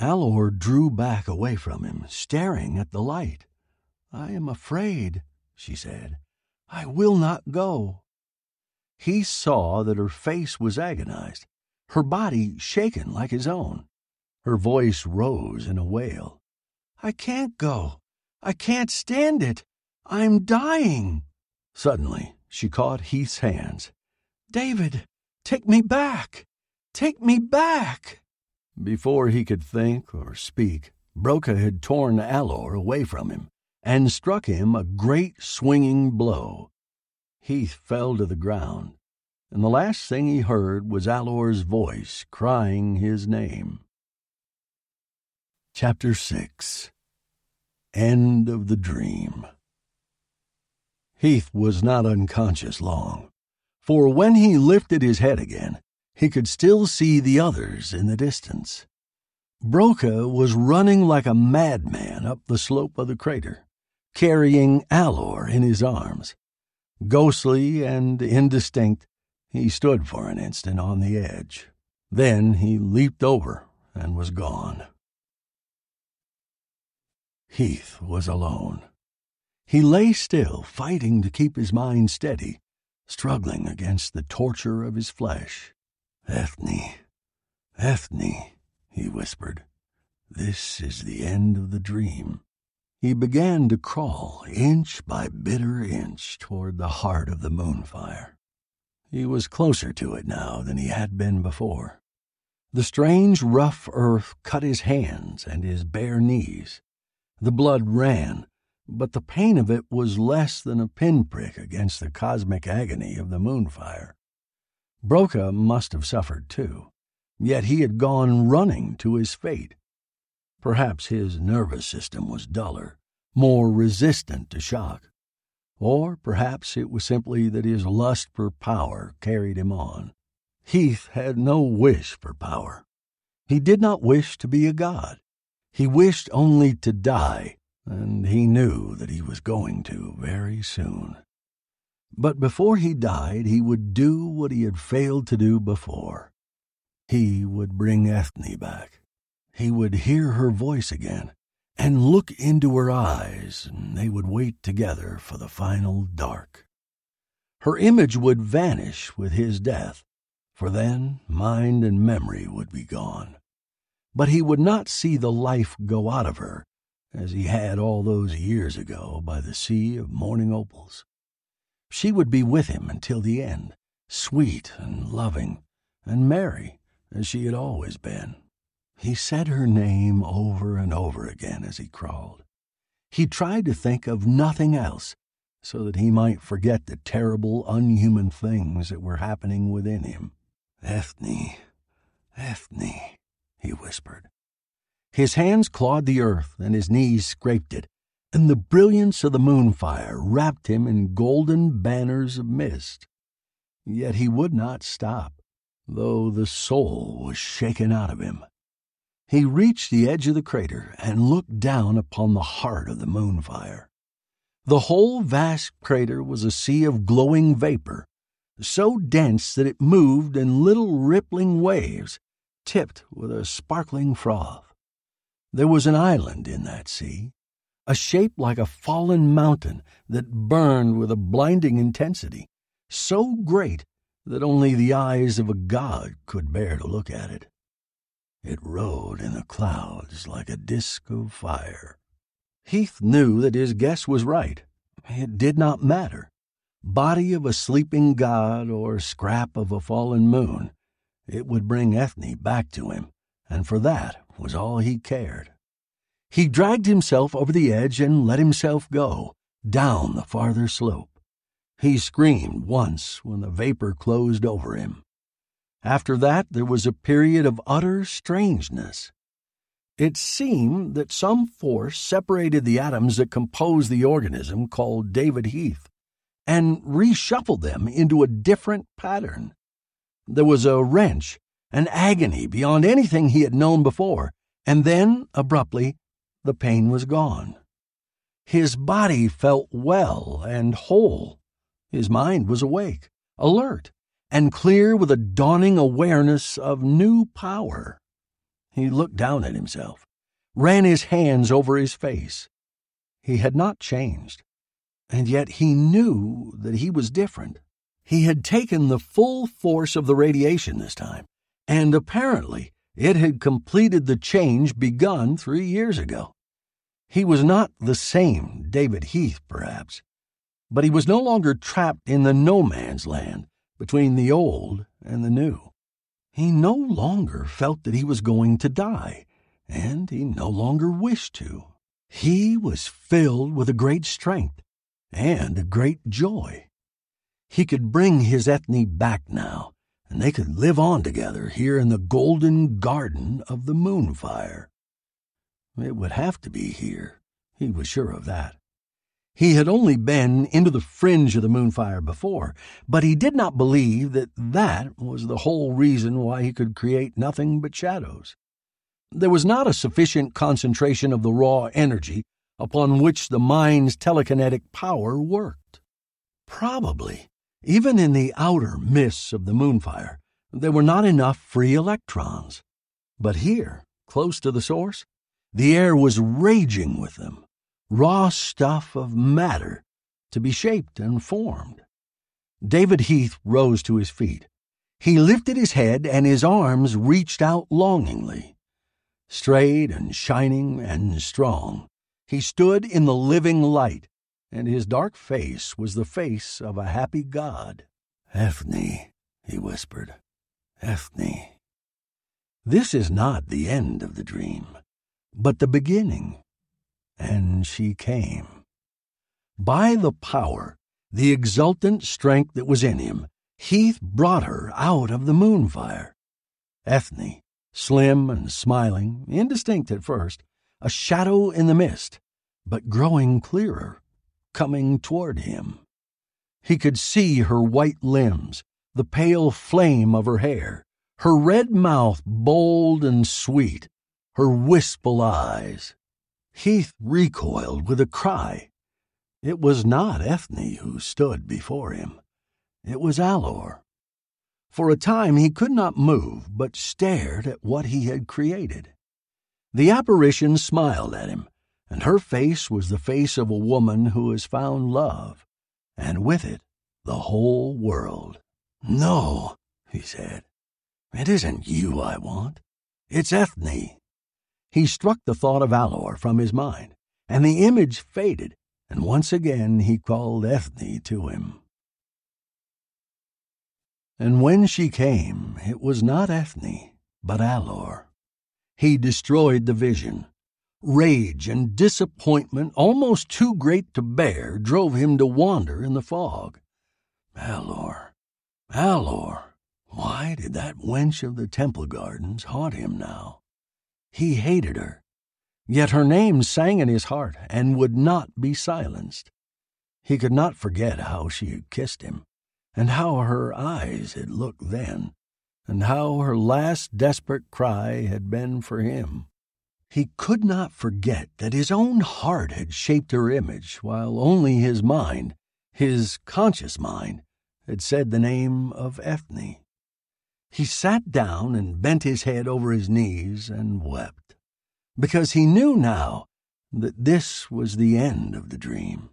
Alor drew back away from him, staring at the light. I am afraid, she said. I will not go. He saw that her face was agonized, her body shaken like his own. Her voice rose in a wail. I can't go. I can't stand it. I'm dying. Suddenly, she caught Heath's hands. David, take me back. Take me back. Before he could think or speak, Broca had torn Alor away from him and struck him a great swinging blow. Heath fell to the ground, and the last thing he heard was Alor's voice crying his name. Chapter 6 End of the Dream Heath was not unconscious long, for when he lifted his head again, he could still see the others in the distance. Broca was running like a madman up the slope of the crater carrying Alor in his arms. Ghostly and indistinct, he stood for an instant on the edge. Then he leaped over and was gone. Heath was alone. He lay still, fighting to keep his mind steady, struggling against the torture of his flesh. Ethne, Ethne, he whispered, this is the end of the dream. He began to crawl, inch by bitter inch, toward the heart of the moonfire. He was closer to it now than he had been before. The strange, rough earth cut his hands and his bare knees. The blood ran, but the pain of it was less than a pinprick against the cosmic agony of the moonfire. Broca must have suffered too, yet he had gone running to his fate. Perhaps his nervous system was duller, more resistant to shock. Or perhaps it was simply that his lust for power carried him on. Heath had no wish for power. He did not wish to be a god. He wished only to die, and he knew that he was going to very soon. But before he died, he would do what he had failed to do before. He would bring Ethne back he would hear her voice again and look into her eyes, and they would wait together for the final dark. Her image would vanish with his death, for then mind and memory would be gone. But he would not see the life go out of her as he had all those years ago by the sea of morning opals. She would be with him until the end, sweet and loving and merry as she had always been. He said her name over and over again as he crawled. He tried to think of nothing else so that he might forget the terrible, unhuman things that were happening within him. Ethne, Ethne, he whispered. His hands clawed the earth and his knees scraped it, and the brilliance of the moonfire wrapped him in golden banners of mist. Yet he would not stop, though the soul was shaken out of him. He reached the edge of the crater and looked down upon the heart of the moonfire. The whole vast crater was a sea of glowing vapor, so dense that it moved in little rippling waves, tipped with a sparkling froth. There was an island in that sea, a shape like a fallen mountain that burned with a blinding intensity, so great that only the eyes of a god could bear to look at it. It rode in the clouds like a disk of fire. Heath knew that his guess was right. It did not matter. Body of a sleeping god or scrap of a fallen moon, it would bring Ethne back to him, and for that was all he cared. He dragged himself over the edge and let himself go, down the farther slope. He screamed once when the vapor closed over him. After that, there was a period of utter strangeness. It seemed that some force separated the atoms that composed the organism called David Heath and reshuffled them into a different pattern. There was a wrench, an agony beyond anything he had known before, and then, abruptly, the pain was gone. His body felt well and whole. His mind was awake, alert, and clear with a dawning awareness of new power. He looked down at himself, ran his hands over his face. He had not changed, and yet he knew that he was different. He had taken the full force of the radiation this time, and apparently it had completed the change begun three years ago. He was not the same David Heath, perhaps, but he was no longer trapped in the no man's land between the old and the new. He no longer felt that he was going to die, and he no longer wished to. He was filled with a great strength and a great joy. He could bring his Ethne back now, and they could live on together here in the golden garden of the moonfire. It would have to be here, he was sure of that. He had only been into the fringe of the moonfire before, but he did not believe that that was the whole reason why he could create nothing but shadows. There was not a sufficient concentration of the raw energy upon which the mind's telekinetic power worked. Probably, even in the outer mists of the moonfire, there were not enough free electrons. But here, close to the source, the air was raging with them raw stuff of matter to be shaped and formed. David Heath rose to his feet. He lifted his head and his arms reached out longingly. Straight and shining and strong, he stood in the living light, and his dark face was the face of a happy god. Ethne, he whispered. Ethne. This is not the end of the dream, but the beginning and she came. By the power, the exultant strength that was in him, Heath brought her out of the moonfire. Ethne, slim and smiling, indistinct at first, a shadow in the mist, but growing clearer, coming toward him. He could see her white limbs, the pale flame of her hair, her red mouth bold and sweet, her wistful eyes. Heath recoiled with a cry. It was not Ethne who stood before him. It was Alor. For a time he could not move, but stared at what he had created. The apparition smiled at him, and her face was the face of a woman who has found love, and with it the whole world. No, he said. It isn't you I want. It's Ethne. He struck the thought of Alor from his mind, and the image faded, and once again he called Ethne to him. And when she came, it was not Ethne, but Alor. He destroyed the vision. Rage and disappointment, almost too great to bear, drove him to wander in the fog. Alor, Alor, why did that wench of the temple gardens haunt him now? He hated her. Yet her name sang in his heart and would not be silenced. He could not forget how she had kissed him, and how her eyes had looked then, and how her last desperate cry had been for him. He could not forget that his own heart had shaped her image, while only his mind, his conscious mind, had said the name of Ethne. He sat down and bent his head over his knees and wept, because he knew now that this was the end of the dream.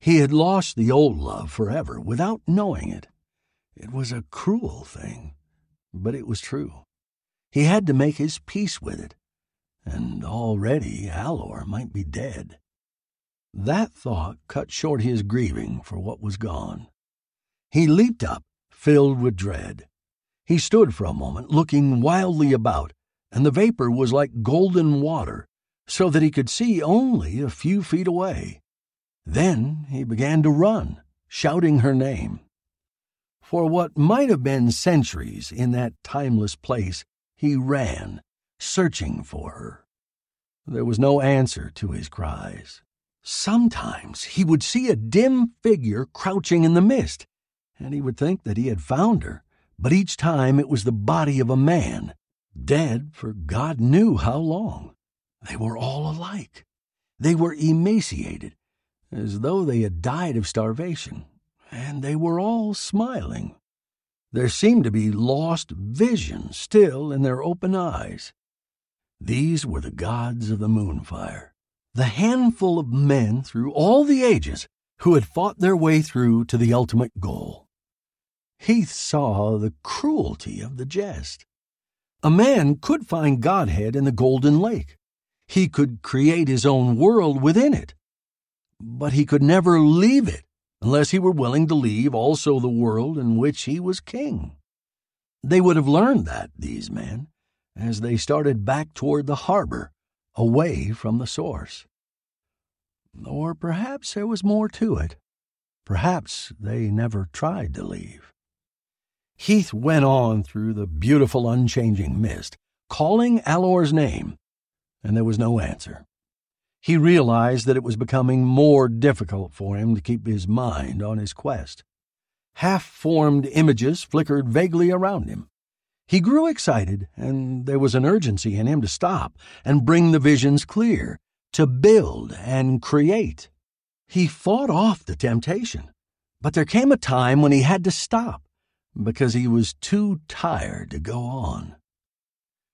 He had lost the old love forever without knowing it. It was a cruel thing, but it was true. He had to make his peace with it and already Alor might be dead. That thought cut short his grieving for what was gone. He leaped up, filled with dread. He stood for a moment, looking wildly about, and the vapor was like golden water, so that he could see only a few feet away. Then he began to run, shouting her name. For what might have been centuries in that timeless place, he ran, searching for her. There was no answer to his cries. Sometimes he would see a dim figure crouching in the mist, and he would think that he had found her, but each time it was the body of a man, dead for God knew how long. They were all alike. They were emaciated, as though they had died of starvation, and they were all smiling. There seemed to be lost vision still in their open eyes. These were the gods of the moonfire, the handful of men through all the ages who had fought their way through to the ultimate goal. Heath saw the cruelty of the jest. A man could find Godhead in the Golden Lake. He could create his own world within it. But he could never leave it unless he were willing to leave also the world in which he was king. They would have learned that, these men, as they started back toward the harbor, away from the source. Or perhaps there was more to it. Perhaps they never tried to leave. Heath went on through the beautiful unchanging mist, calling Alor's name, and there was no answer. He realized that it was becoming more difficult for him to keep his mind on his quest. Half formed images flickered vaguely around him. He grew excited, and there was an urgency in him to stop and bring the visions clear, to build and create. He fought off the temptation, but there came a time when he had to stop because he was too tired to go on.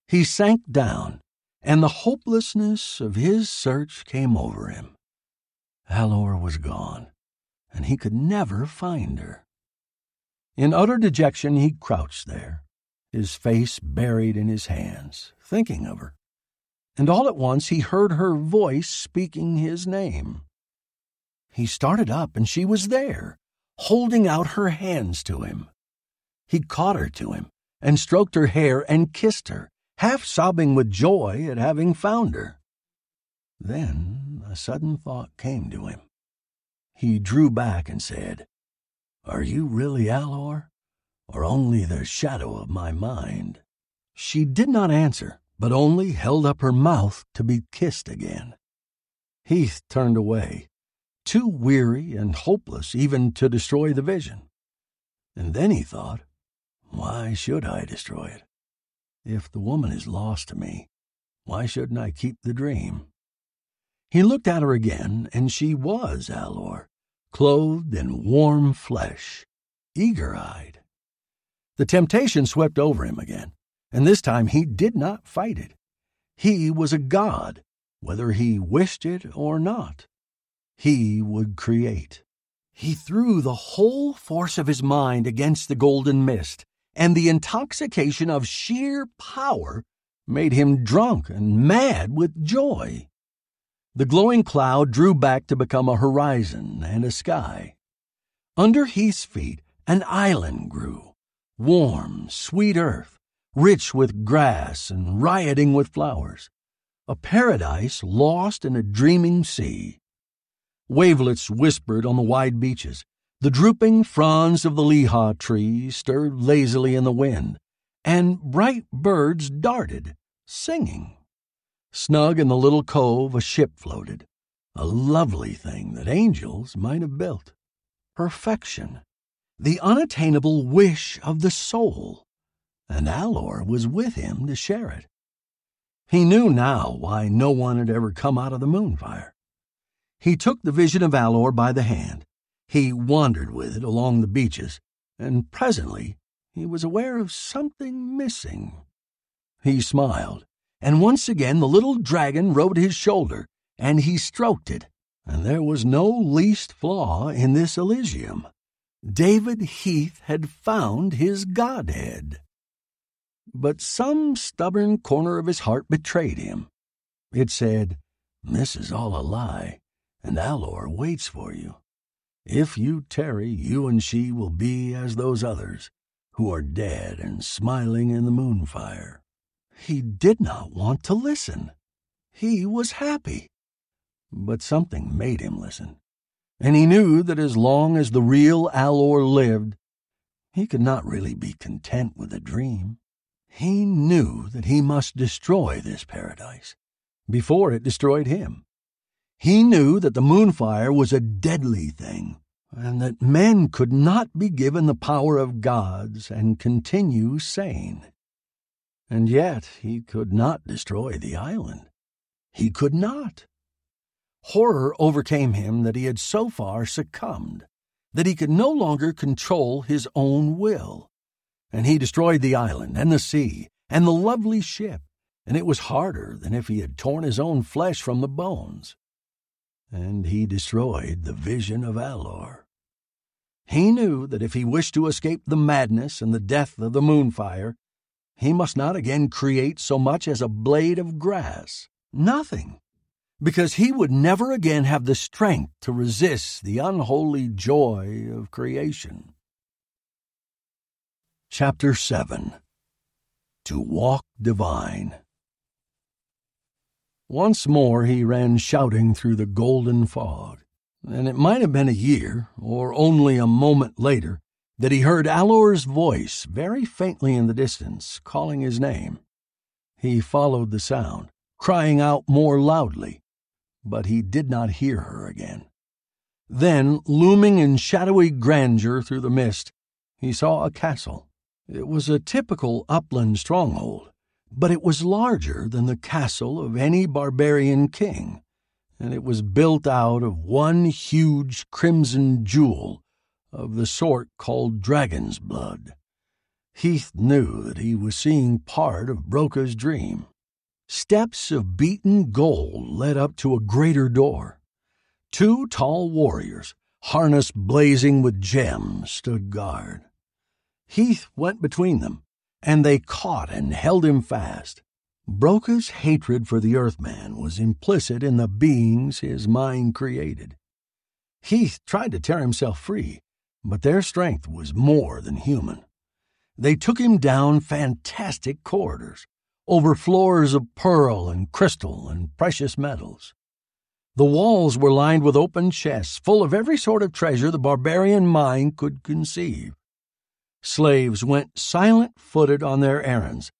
He sank down, and the hopelessness of his search came over him. Alor was gone, and he could never find her. In utter dejection, he crouched there, his face buried in his hands, thinking of her. And all at once he heard her voice speaking his name. He started up, and she was there, holding out her hands to him. He caught her to him, and stroked her hair and kissed her, half sobbing with joy at having found her. Then a sudden thought came to him. He drew back and said, Are you really Alor? Or only the shadow of my mind? She did not answer, but only held up her mouth to be kissed again. Heath turned away, too weary and hopeless even to destroy the vision. And then he thought, why should I destroy it? If the woman is lost to me, why shouldn't I keep the dream? He looked at her again, and she was Alor, clothed in warm flesh, eager eyed. The temptation swept over him again, and this time he did not fight it. He was a god, whether he wished it or not. He would create. He threw the whole force of his mind against the golden mist, and the intoxication of sheer power made him drunk and mad with joy. The glowing cloud drew back to become a horizon and a sky. Under Heath's feet, an island grew warm, sweet earth, rich with grass and rioting with flowers, a paradise lost in a dreaming sea. Wavelets whispered on the wide beaches. The drooping fronds of the liha tree stirred lazily in the wind, and bright birds darted, singing. Snug in the little cove, a ship floated, a lovely thing that angels might have built. Perfection the unattainable wish of the soul, and Alor was with him to share it. He knew now why no one had ever come out of the moonfire. He took the vision of Alor by the hand. He wandered with it along the beaches, and presently he was aware of something missing. He smiled, and once again the little dragon rode his shoulder, and he stroked it, and there was no least flaw in this Elysium. David Heath had found his godhead. But some stubborn corner of his heart betrayed him. It said, This is all a lie, and Alor waits for you. If you tarry, you and she will be as those others, who are dead and smiling in the moonfire. He did not want to listen. He was happy. But something made him listen and he knew that as long as the real Alor lived, he could not really be content with a dream. He knew that he must destroy this paradise before it destroyed him. He knew that the moonfire was a deadly thing, and that men could not be given the power of gods and continue sane. And yet he could not destroy the island. He could not. Horror overcame him that he had so far succumbed, that he could no longer control his own will. And he destroyed the island and the sea and the lovely ship, and it was harder than if he had torn his own flesh from the bones. And he destroyed the vision of Alor. He knew that if he wished to escape the madness and the death of the moonfire, he must not again create so much as a blade of grass. Nothing because he would never again have the strength to resist the unholy joy of creation. Chapter 7 To Walk Divine Once more he ran shouting through the golden fog, and it might have been a year, or only a moment later, that he heard Alor's voice very faintly in the distance, calling his name. He followed the sound, crying out more loudly but he did not hear her again. Then, looming in shadowy grandeur through the mist, he saw a castle. It was a typical upland stronghold, but it was larger than the castle of any barbarian king, and it was built out of one huge crimson jewel of the sort called dragon's blood. Heath knew that he was seeing part of Broca's dream. Steps of beaten gold led up to a greater door. Two tall warriors, harness blazing with gems, stood guard. Heath went between them, and they caught and held him fast. Broca's hatred for the Earthman was implicit in the beings his mind created. Heath tried to tear himself free, but their strength was more than human. They took him down fantastic corridors, over floors of pearl and crystal and precious metals. The walls were lined with open chests full of every sort of treasure the barbarian mind could conceive. Slaves went silent footed on their errands,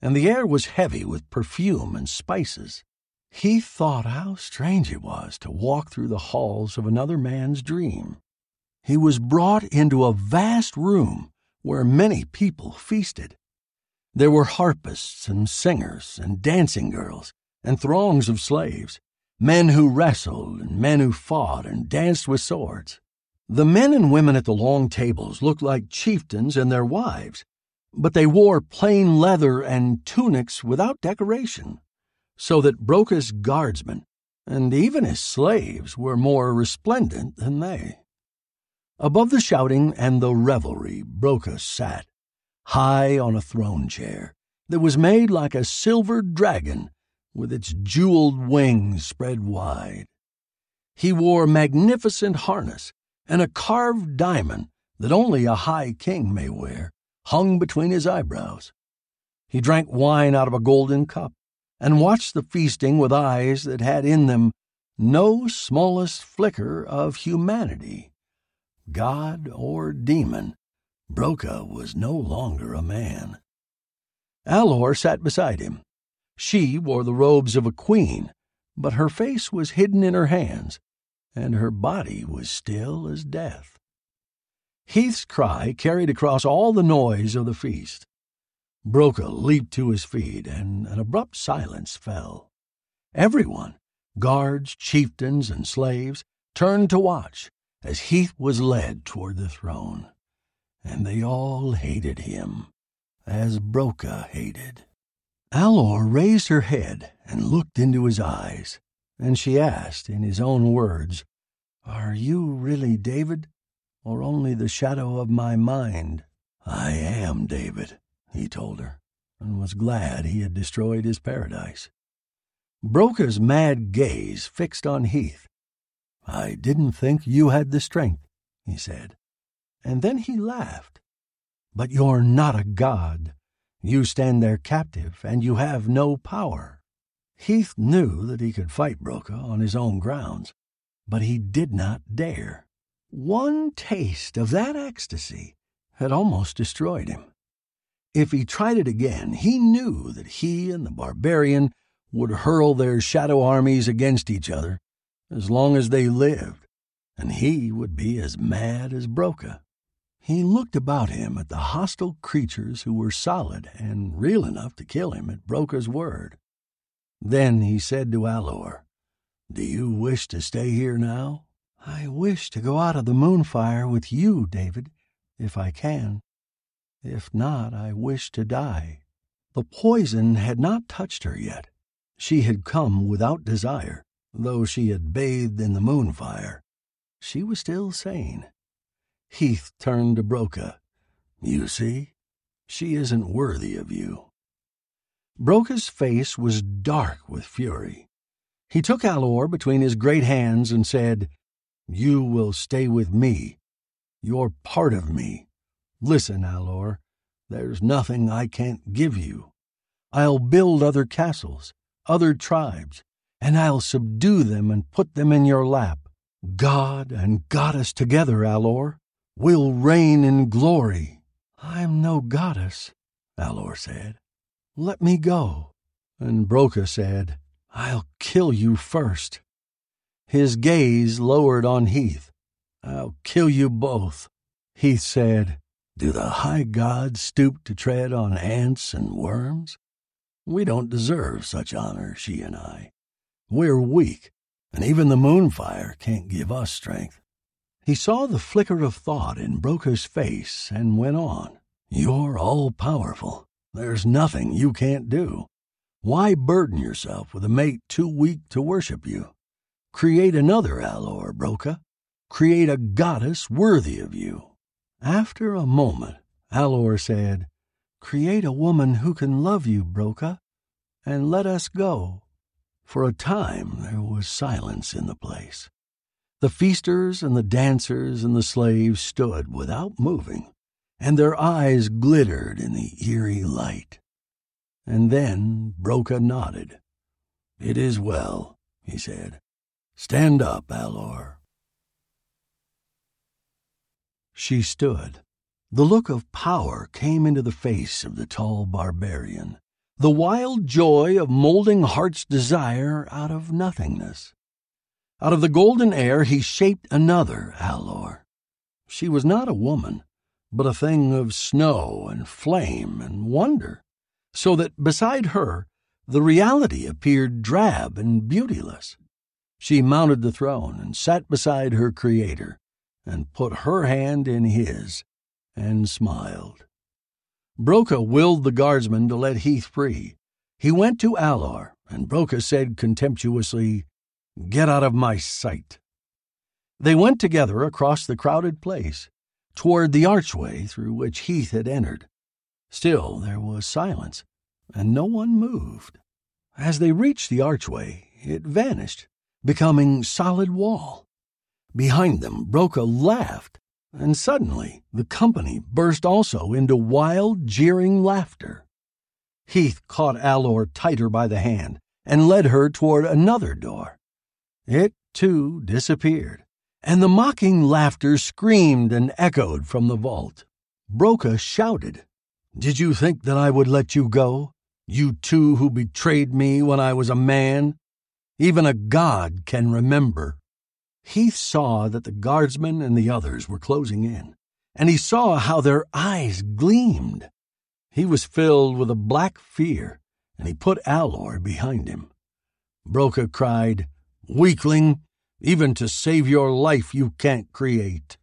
and the air was heavy with perfume and spices. He thought how strange it was to walk through the halls of another man's dream. He was brought into a vast room where many people feasted. There were harpists and singers and dancing girls and throngs of slaves, men who wrestled and men who fought and danced with swords. The men and women at the long tables looked like chieftains and their wives, but they wore plain leather and tunics without decoration, so that Broca's guardsmen and even his slaves were more resplendent than they. Above the shouting and the revelry, Broca sat, high on a throne chair that was made like a silver dragon with its jeweled wings spread wide. He wore magnificent harness, and a carved diamond that only a high king may wear hung between his eyebrows. He drank wine out of a golden cup and watched the feasting with eyes that had in them no smallest flicker of humanity. God or demon, Broca was no longer a man. Alor sat beside him. She wore the robes of a queen, but her face was hidden in her hands, and her body was still as death. Heath's cry carried across all the noise of the feast. Broca leaped to his feet, and an abrupt silence fell. Everyone, guards, chieftains, and slaves, turned to watch as Heath was led toward the throne. And they all hated him, as Broca hated. Alor raised her head and looked into his eyes, and she asked in his own words, Are you really David, or only the shadow of my mind? I am David, he told her, and was glad he had destroyed his paradise. Broca's mad gaze fixed on Heath. I didn't think you had the strength, he said. And then he laughed. But you're not a god. You stand there captive, and you have no power. Heath knew that he could fight Broca on his own grounds, but he did not dare. One taste of that ecstasy had almost destroyed him. If he tried it again, he knew that he and the barbarian would hurl their shadow armies against each other as long as they lived, and he would be as mad as Broca. He looked about him at the hostile creatures who were solid and real enough to kill him at Broca's word. Then he said to Alor, Do you wish to stay here now? I wish to go out of the moonfire with you, David, if I can. If not, I wish to die. The poison had not touched her yet. She had come without desire, though she had bathed in the moonfire. She was still sane. Heath turned to Broca. You see, she isn't worthy of you. Broca's face was dark with fury. He took Alor between his great hands and said, You will stay with me. You're part of me. Listen, Alor, there's nothing I can't give you. I'll build other castles, other tribes, and I'll subdue them and put them in your lap. God and goddess together, Alor. We'll reign in glory. I'm no goddess, Alor said. Let me go. And Broca said, I'll kill you first. His gaze lowered on Heath. I'll kill you both. Heath said, do the high gods stoop to tread on ants and worms? We don't deserve such honor, she and I. We're weak, and even the moonfire can't give us strength. He saw the flicker of thought in Broca's face and went on. You're all powerful. There's nothing you can't do. Why burden yourself with a mate too weak to worship you? Create another Alor, Broca. Create a goddess worthy of you. After a moment, Alor said, Create a woman who can love you, Broca, and let us go. For a time there was silence in the place. The feasters and the dancers and the slaves stood without moving, and their eyes glittered in the eerie light. And then Broca nodded. It is well, he said. Stand up, Alor. She stood. The look of power came into the face of the tall barbarian, the wild joy of molding heart's desire out of nothingness. Out of the golden air he shaped another Alor. She was not a woman, but a thing of snow and flame and wonder, so that beside her the reality appeared drab and beautyless. She mounted the throne and sat beside her Creator, and put her hand in his and smiled. Broca willed the guardsman to let Heath free. He went to Alor, and Broca said contemptuously, Get out of my sight. They went together across the crowded place, toward the archway through which Heath had entered. Still there was silence, and no one moved. As they reached the archway, it vanished, becoming solid wall. Behind them, Broca laughed, and suddenly the company burst also into wild, jeering laughter. Heath caught Alor tighter by the hand and led her toward another door. It, too, disappeared, and the mocking laughter screamed and echoed from the vault. Broca shouted, Did you think that I would let you go? You two who betrayed me when I was a man? Even a god can remember. Heath saw that the guardsmen and the others were closing in, and he saw how their eyes gleamed. He was filled with a black fear, and he put Alor behind him. Broca cried, Weakling, even to save your life you can't create.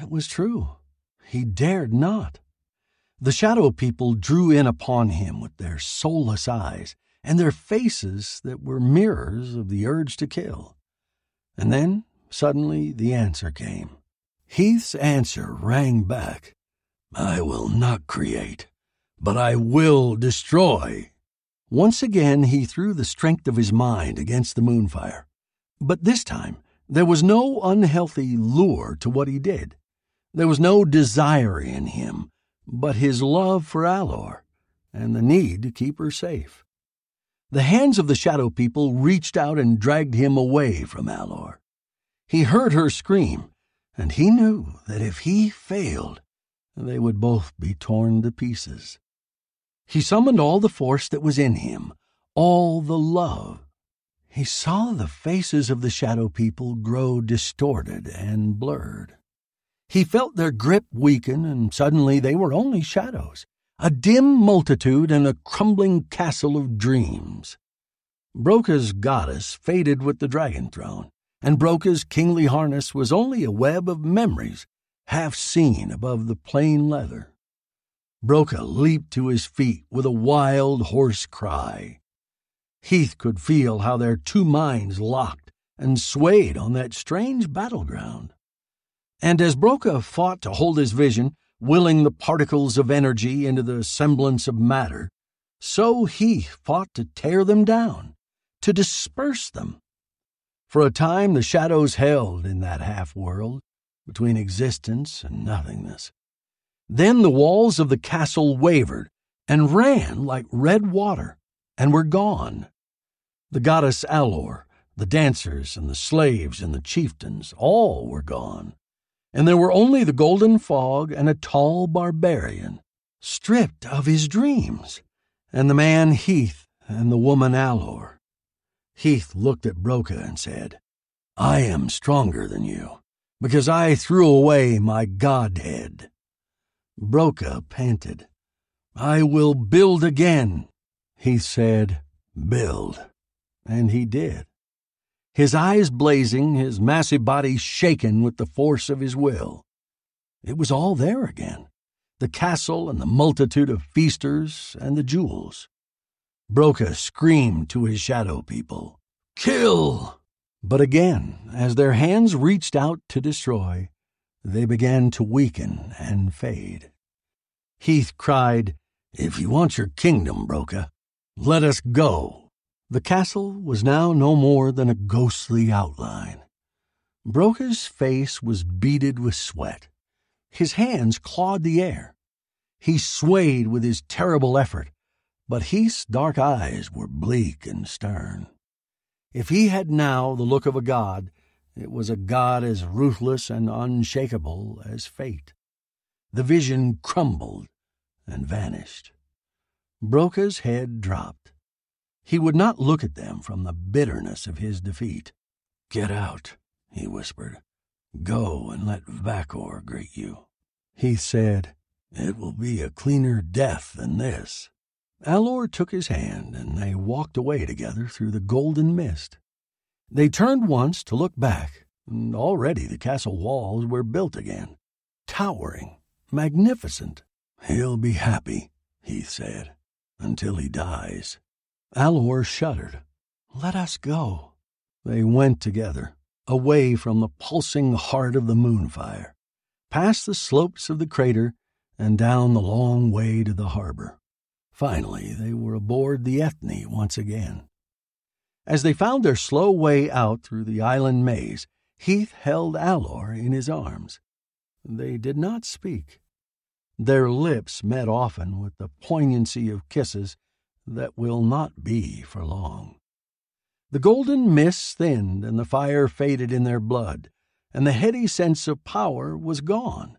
It was true. He dared not. The shadow people drew in upon him with their soulless eyes and their faces that were mirrors of the urge to kill. And then, suddenly, the answer came. Heath's answer rang back I will not create, but I will destroy. Once again he threw the strength of his mind against the moonfire. But this time there was no unhealthy lure to what he did. There was no desire in him, but his love for Alor and the need to keep her safe. The hands of the shadow people reached out and dragged him away from Alor. He heard her scream, and he knew that if he failed, they would both be torn to pieces. He summoned all the force that was in him, all the love. He saw the faces of the shadow people grow distorted and blurred. He felt their grip weaken, and suddenly they were only shadows, a dim multitude in a crumbling castle of dreams. Broca's goddess faded with the dragon throne, and Broca's kingly harness was only a web of memories half seen above the plain leather. Broca leaped to his feet with a wild, hoarse cry. Heath could feel how their two minds locked and swayed on that strange battleground. And as Broca fought to hold his vision, willing the particles of energy into the semblance of matter, so Heath fought to tear them down, to disperse them. For a time the shadows held in that half world, between existence and nothingness. Then the walls of the castle wavered and ran like red water and were gone. The goddess Alor, the dancers and the slaves and the chieftains, all were gone. And there were only the golden fog and a tall barbarian, stripped of his dreams, and the man Heath and the woman Alor. Heath looked at Broca and said, I am stronger than you, because I threw away my godhead. Broca panted. I will build again. He said, Build. And he did. His eyes blazing, his massive body shaken with the force of his will. It was all there again the castle and the multitude of feasters and the jewels. Broca screamed to his shadow people, Kill! But again, as their hands reached out to destroy, they began to weaken and fade. Heath cried, If you want your kingdom, Broca, let us go. The castle was now no more than a ghostly outline. Broca's face was beaded with sweat. His hands clawed the air. He swayed with his terrible effort, but Heath's dark eyes were bleak and stern. If he had now the look of a god, it was a God as ruthless and unshakable as fate. The vision crumbled and vanished. Broca's head dropped. He would not look at them from the bitterness of his defeat. Get out, he whispered. Go and let Vakor greet you. He said, It will be a cleaner death than this. Alor took his hand, and they walked away together through the golden mist. They turned once to look back, and already the castle walls were built again, towering, magnificent. He'll be happy, Heath said, until he dies. Alor shuddered. Let us go. They went together, away from the pulsing heart of the moonfire, past the slopes of the crater, and down the long way to the harbor. Finally, they were aboard the Ethne once again. As they found their slow way out through the island maze, Heath held Alor in his arms. They did not speak. Their lips met often with the poignancy of kisses that will not be for long. The golden mist thinned and the fire faded in their blood, and the heady sense of power was gone.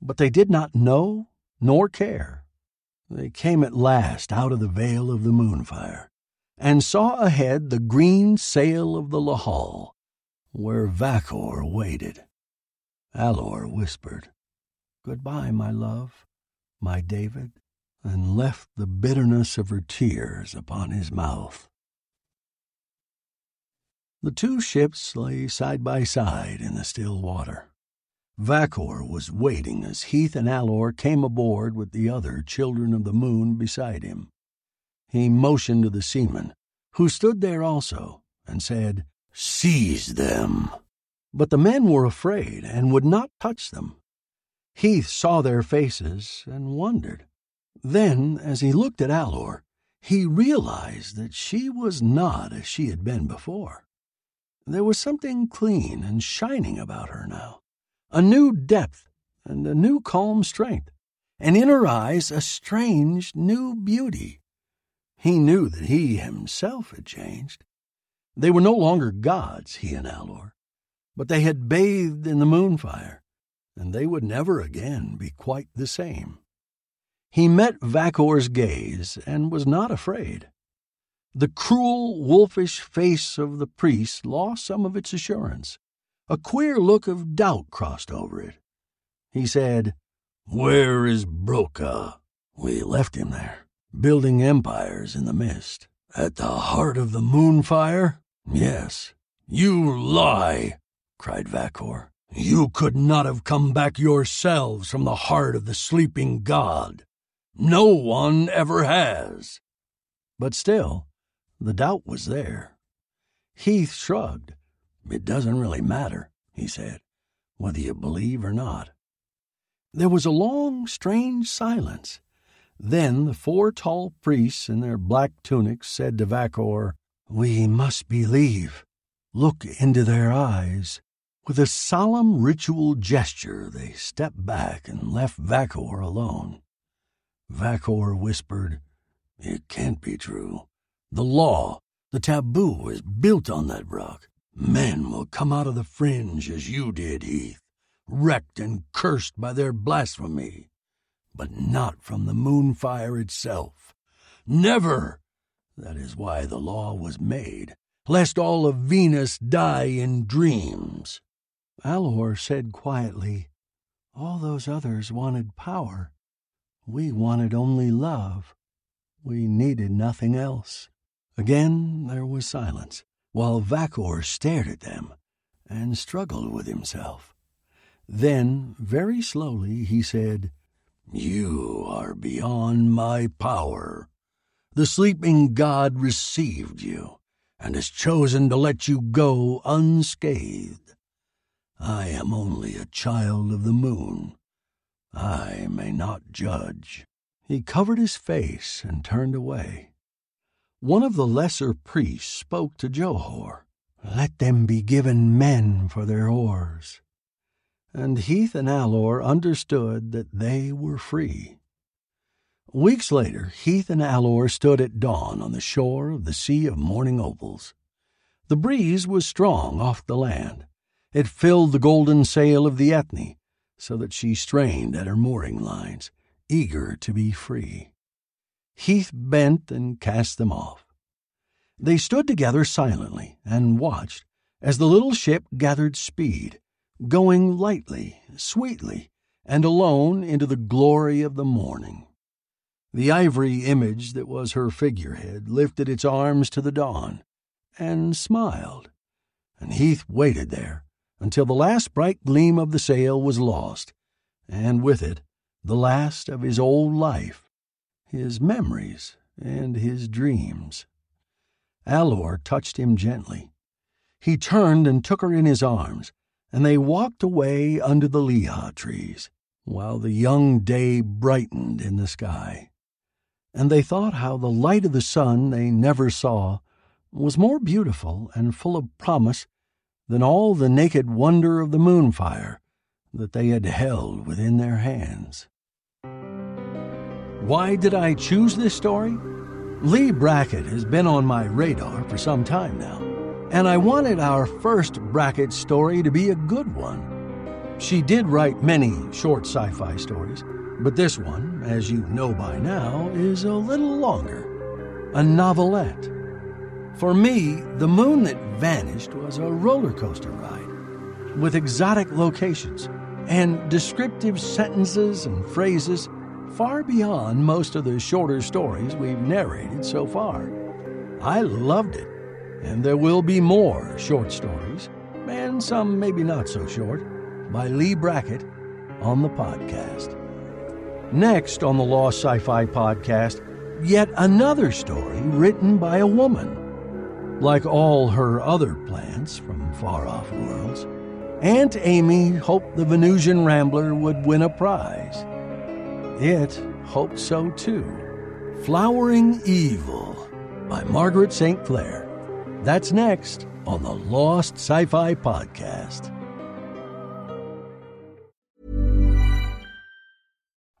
But they did not know nor care. They came at last out of the veil of the moonfire and saw ahead the green sail of the Lahal, where Vakor waited. Alor whispered, Goodbye, my love, my David. and left the bitterness of her tears upon his mouth. The two ships lay side by side in the still water. Vakor was waiting as Heath and Alor came aboard with the other children of the moon beside him. He motioned to the seamen, who stood there also, and said, Seize them. But the men were afraid and would not touch them. Heath saw their faces and wondered. Then, as he looked at Alor, he realized that she was not as she had been before. There was something clean and shining about her now, a new depth and a new calm strength, and in her eyes a strange new beauty. He knew that he himself had changed. They were no longer gods, he and Alor, but they had bathed in the moonfire, and they would never again be quite the same. He met Vakor's gaze and was not afraid. The cruel, wolfish face of the priest lost some of its assurance. A queer look of doubt crossed over it. He said, Where is Broca? We left him there, building empires in the mist. At the heart of the moonfire? Yes. You lie, cried Vakor. You could not have come back yourselves from the heart of the sleeping god. No one ever has. But still, the doubt was there. Heath shrugged. It doesn't really matter, he said, whether you believe or not. There was a long, strange silence. Then the four tall priests in their black tunics said to Vakor, We must believe. Look into their eyes. With a solemn ritual gesture, they stepped back and left Vakor alone. Vakor whispered, It can't be true. The law, the taboo, is built on that rock. Men will come out of the fringe as you did, Heath, wrecked and cursed by their blasphemy. But not from the moonfire itself. Never! That is why the law was made, lest all of Venus die in dreams. Alor said quietly, All those others wanted power. We wanted only love. We needed nothing else. Again there was silence, while Vakor stared at them and struggled with himself. Then, very slowly, he said, You are beyond my power. The sleeping god received you and has chosen to let you go unscathed. I am only a child of the moon. I may not judge. He covered his face and turned away. One of the lesser priests spoke to Johor. Let them be given men for their oars. And Heath and Alor understood that they were free. Weeks later, Heath and Alor stood at dawn on the shore of the Sea of Morning Opals. The breeze was strong off the land. It filled the golden sail of the Ethne, so that she strained at her mooring lines, eager to be free. Heath bent and cast them off. They stood together silently and watched as the little ship gathered speed, going lightly, sweetly, and alone into the glory of the morning. The ivory image that was her figurehead lifted its arms to the dawn and smiled, and Heath waited there until the last bright gleam of the sail was lost, and with it the last of his old life his memories, and his dreams. Alor touched him gently. He turned and took her in his arms, and they walked away under the liha trees, while the young day brightened in the sky. And they thought how the light of the sun they never saw was more beautiful and full of promise than all the naked wonder of the moonfire that they had held within their hands. Why did I choose this story? Leigh Brackett has been on my radar for some time now, and I wanted our first Brackett story to be a good one. She did write many short sci fi stories, but this one, as you know by now, is a little longer a novelette. For me, The Moon That Vanished was a roller coaster ride with exotic locations and descriptive sentences and phrases far beyond most of the shorter stories we've narrated so far. I loved it, and there will be more short stories, and some maybe not so short, by Leigh Brackett on the podcast. Next on the Lost Sci Fi podcast, yet another story written by a woman. Like all her other plants from far off worlds, Aunt Amy hoped the Venusian Rambler would win a prize. It hoped so too. Flowering Evil by Margaret St. Clair. That's next on the Lost Sci Fi Podcast.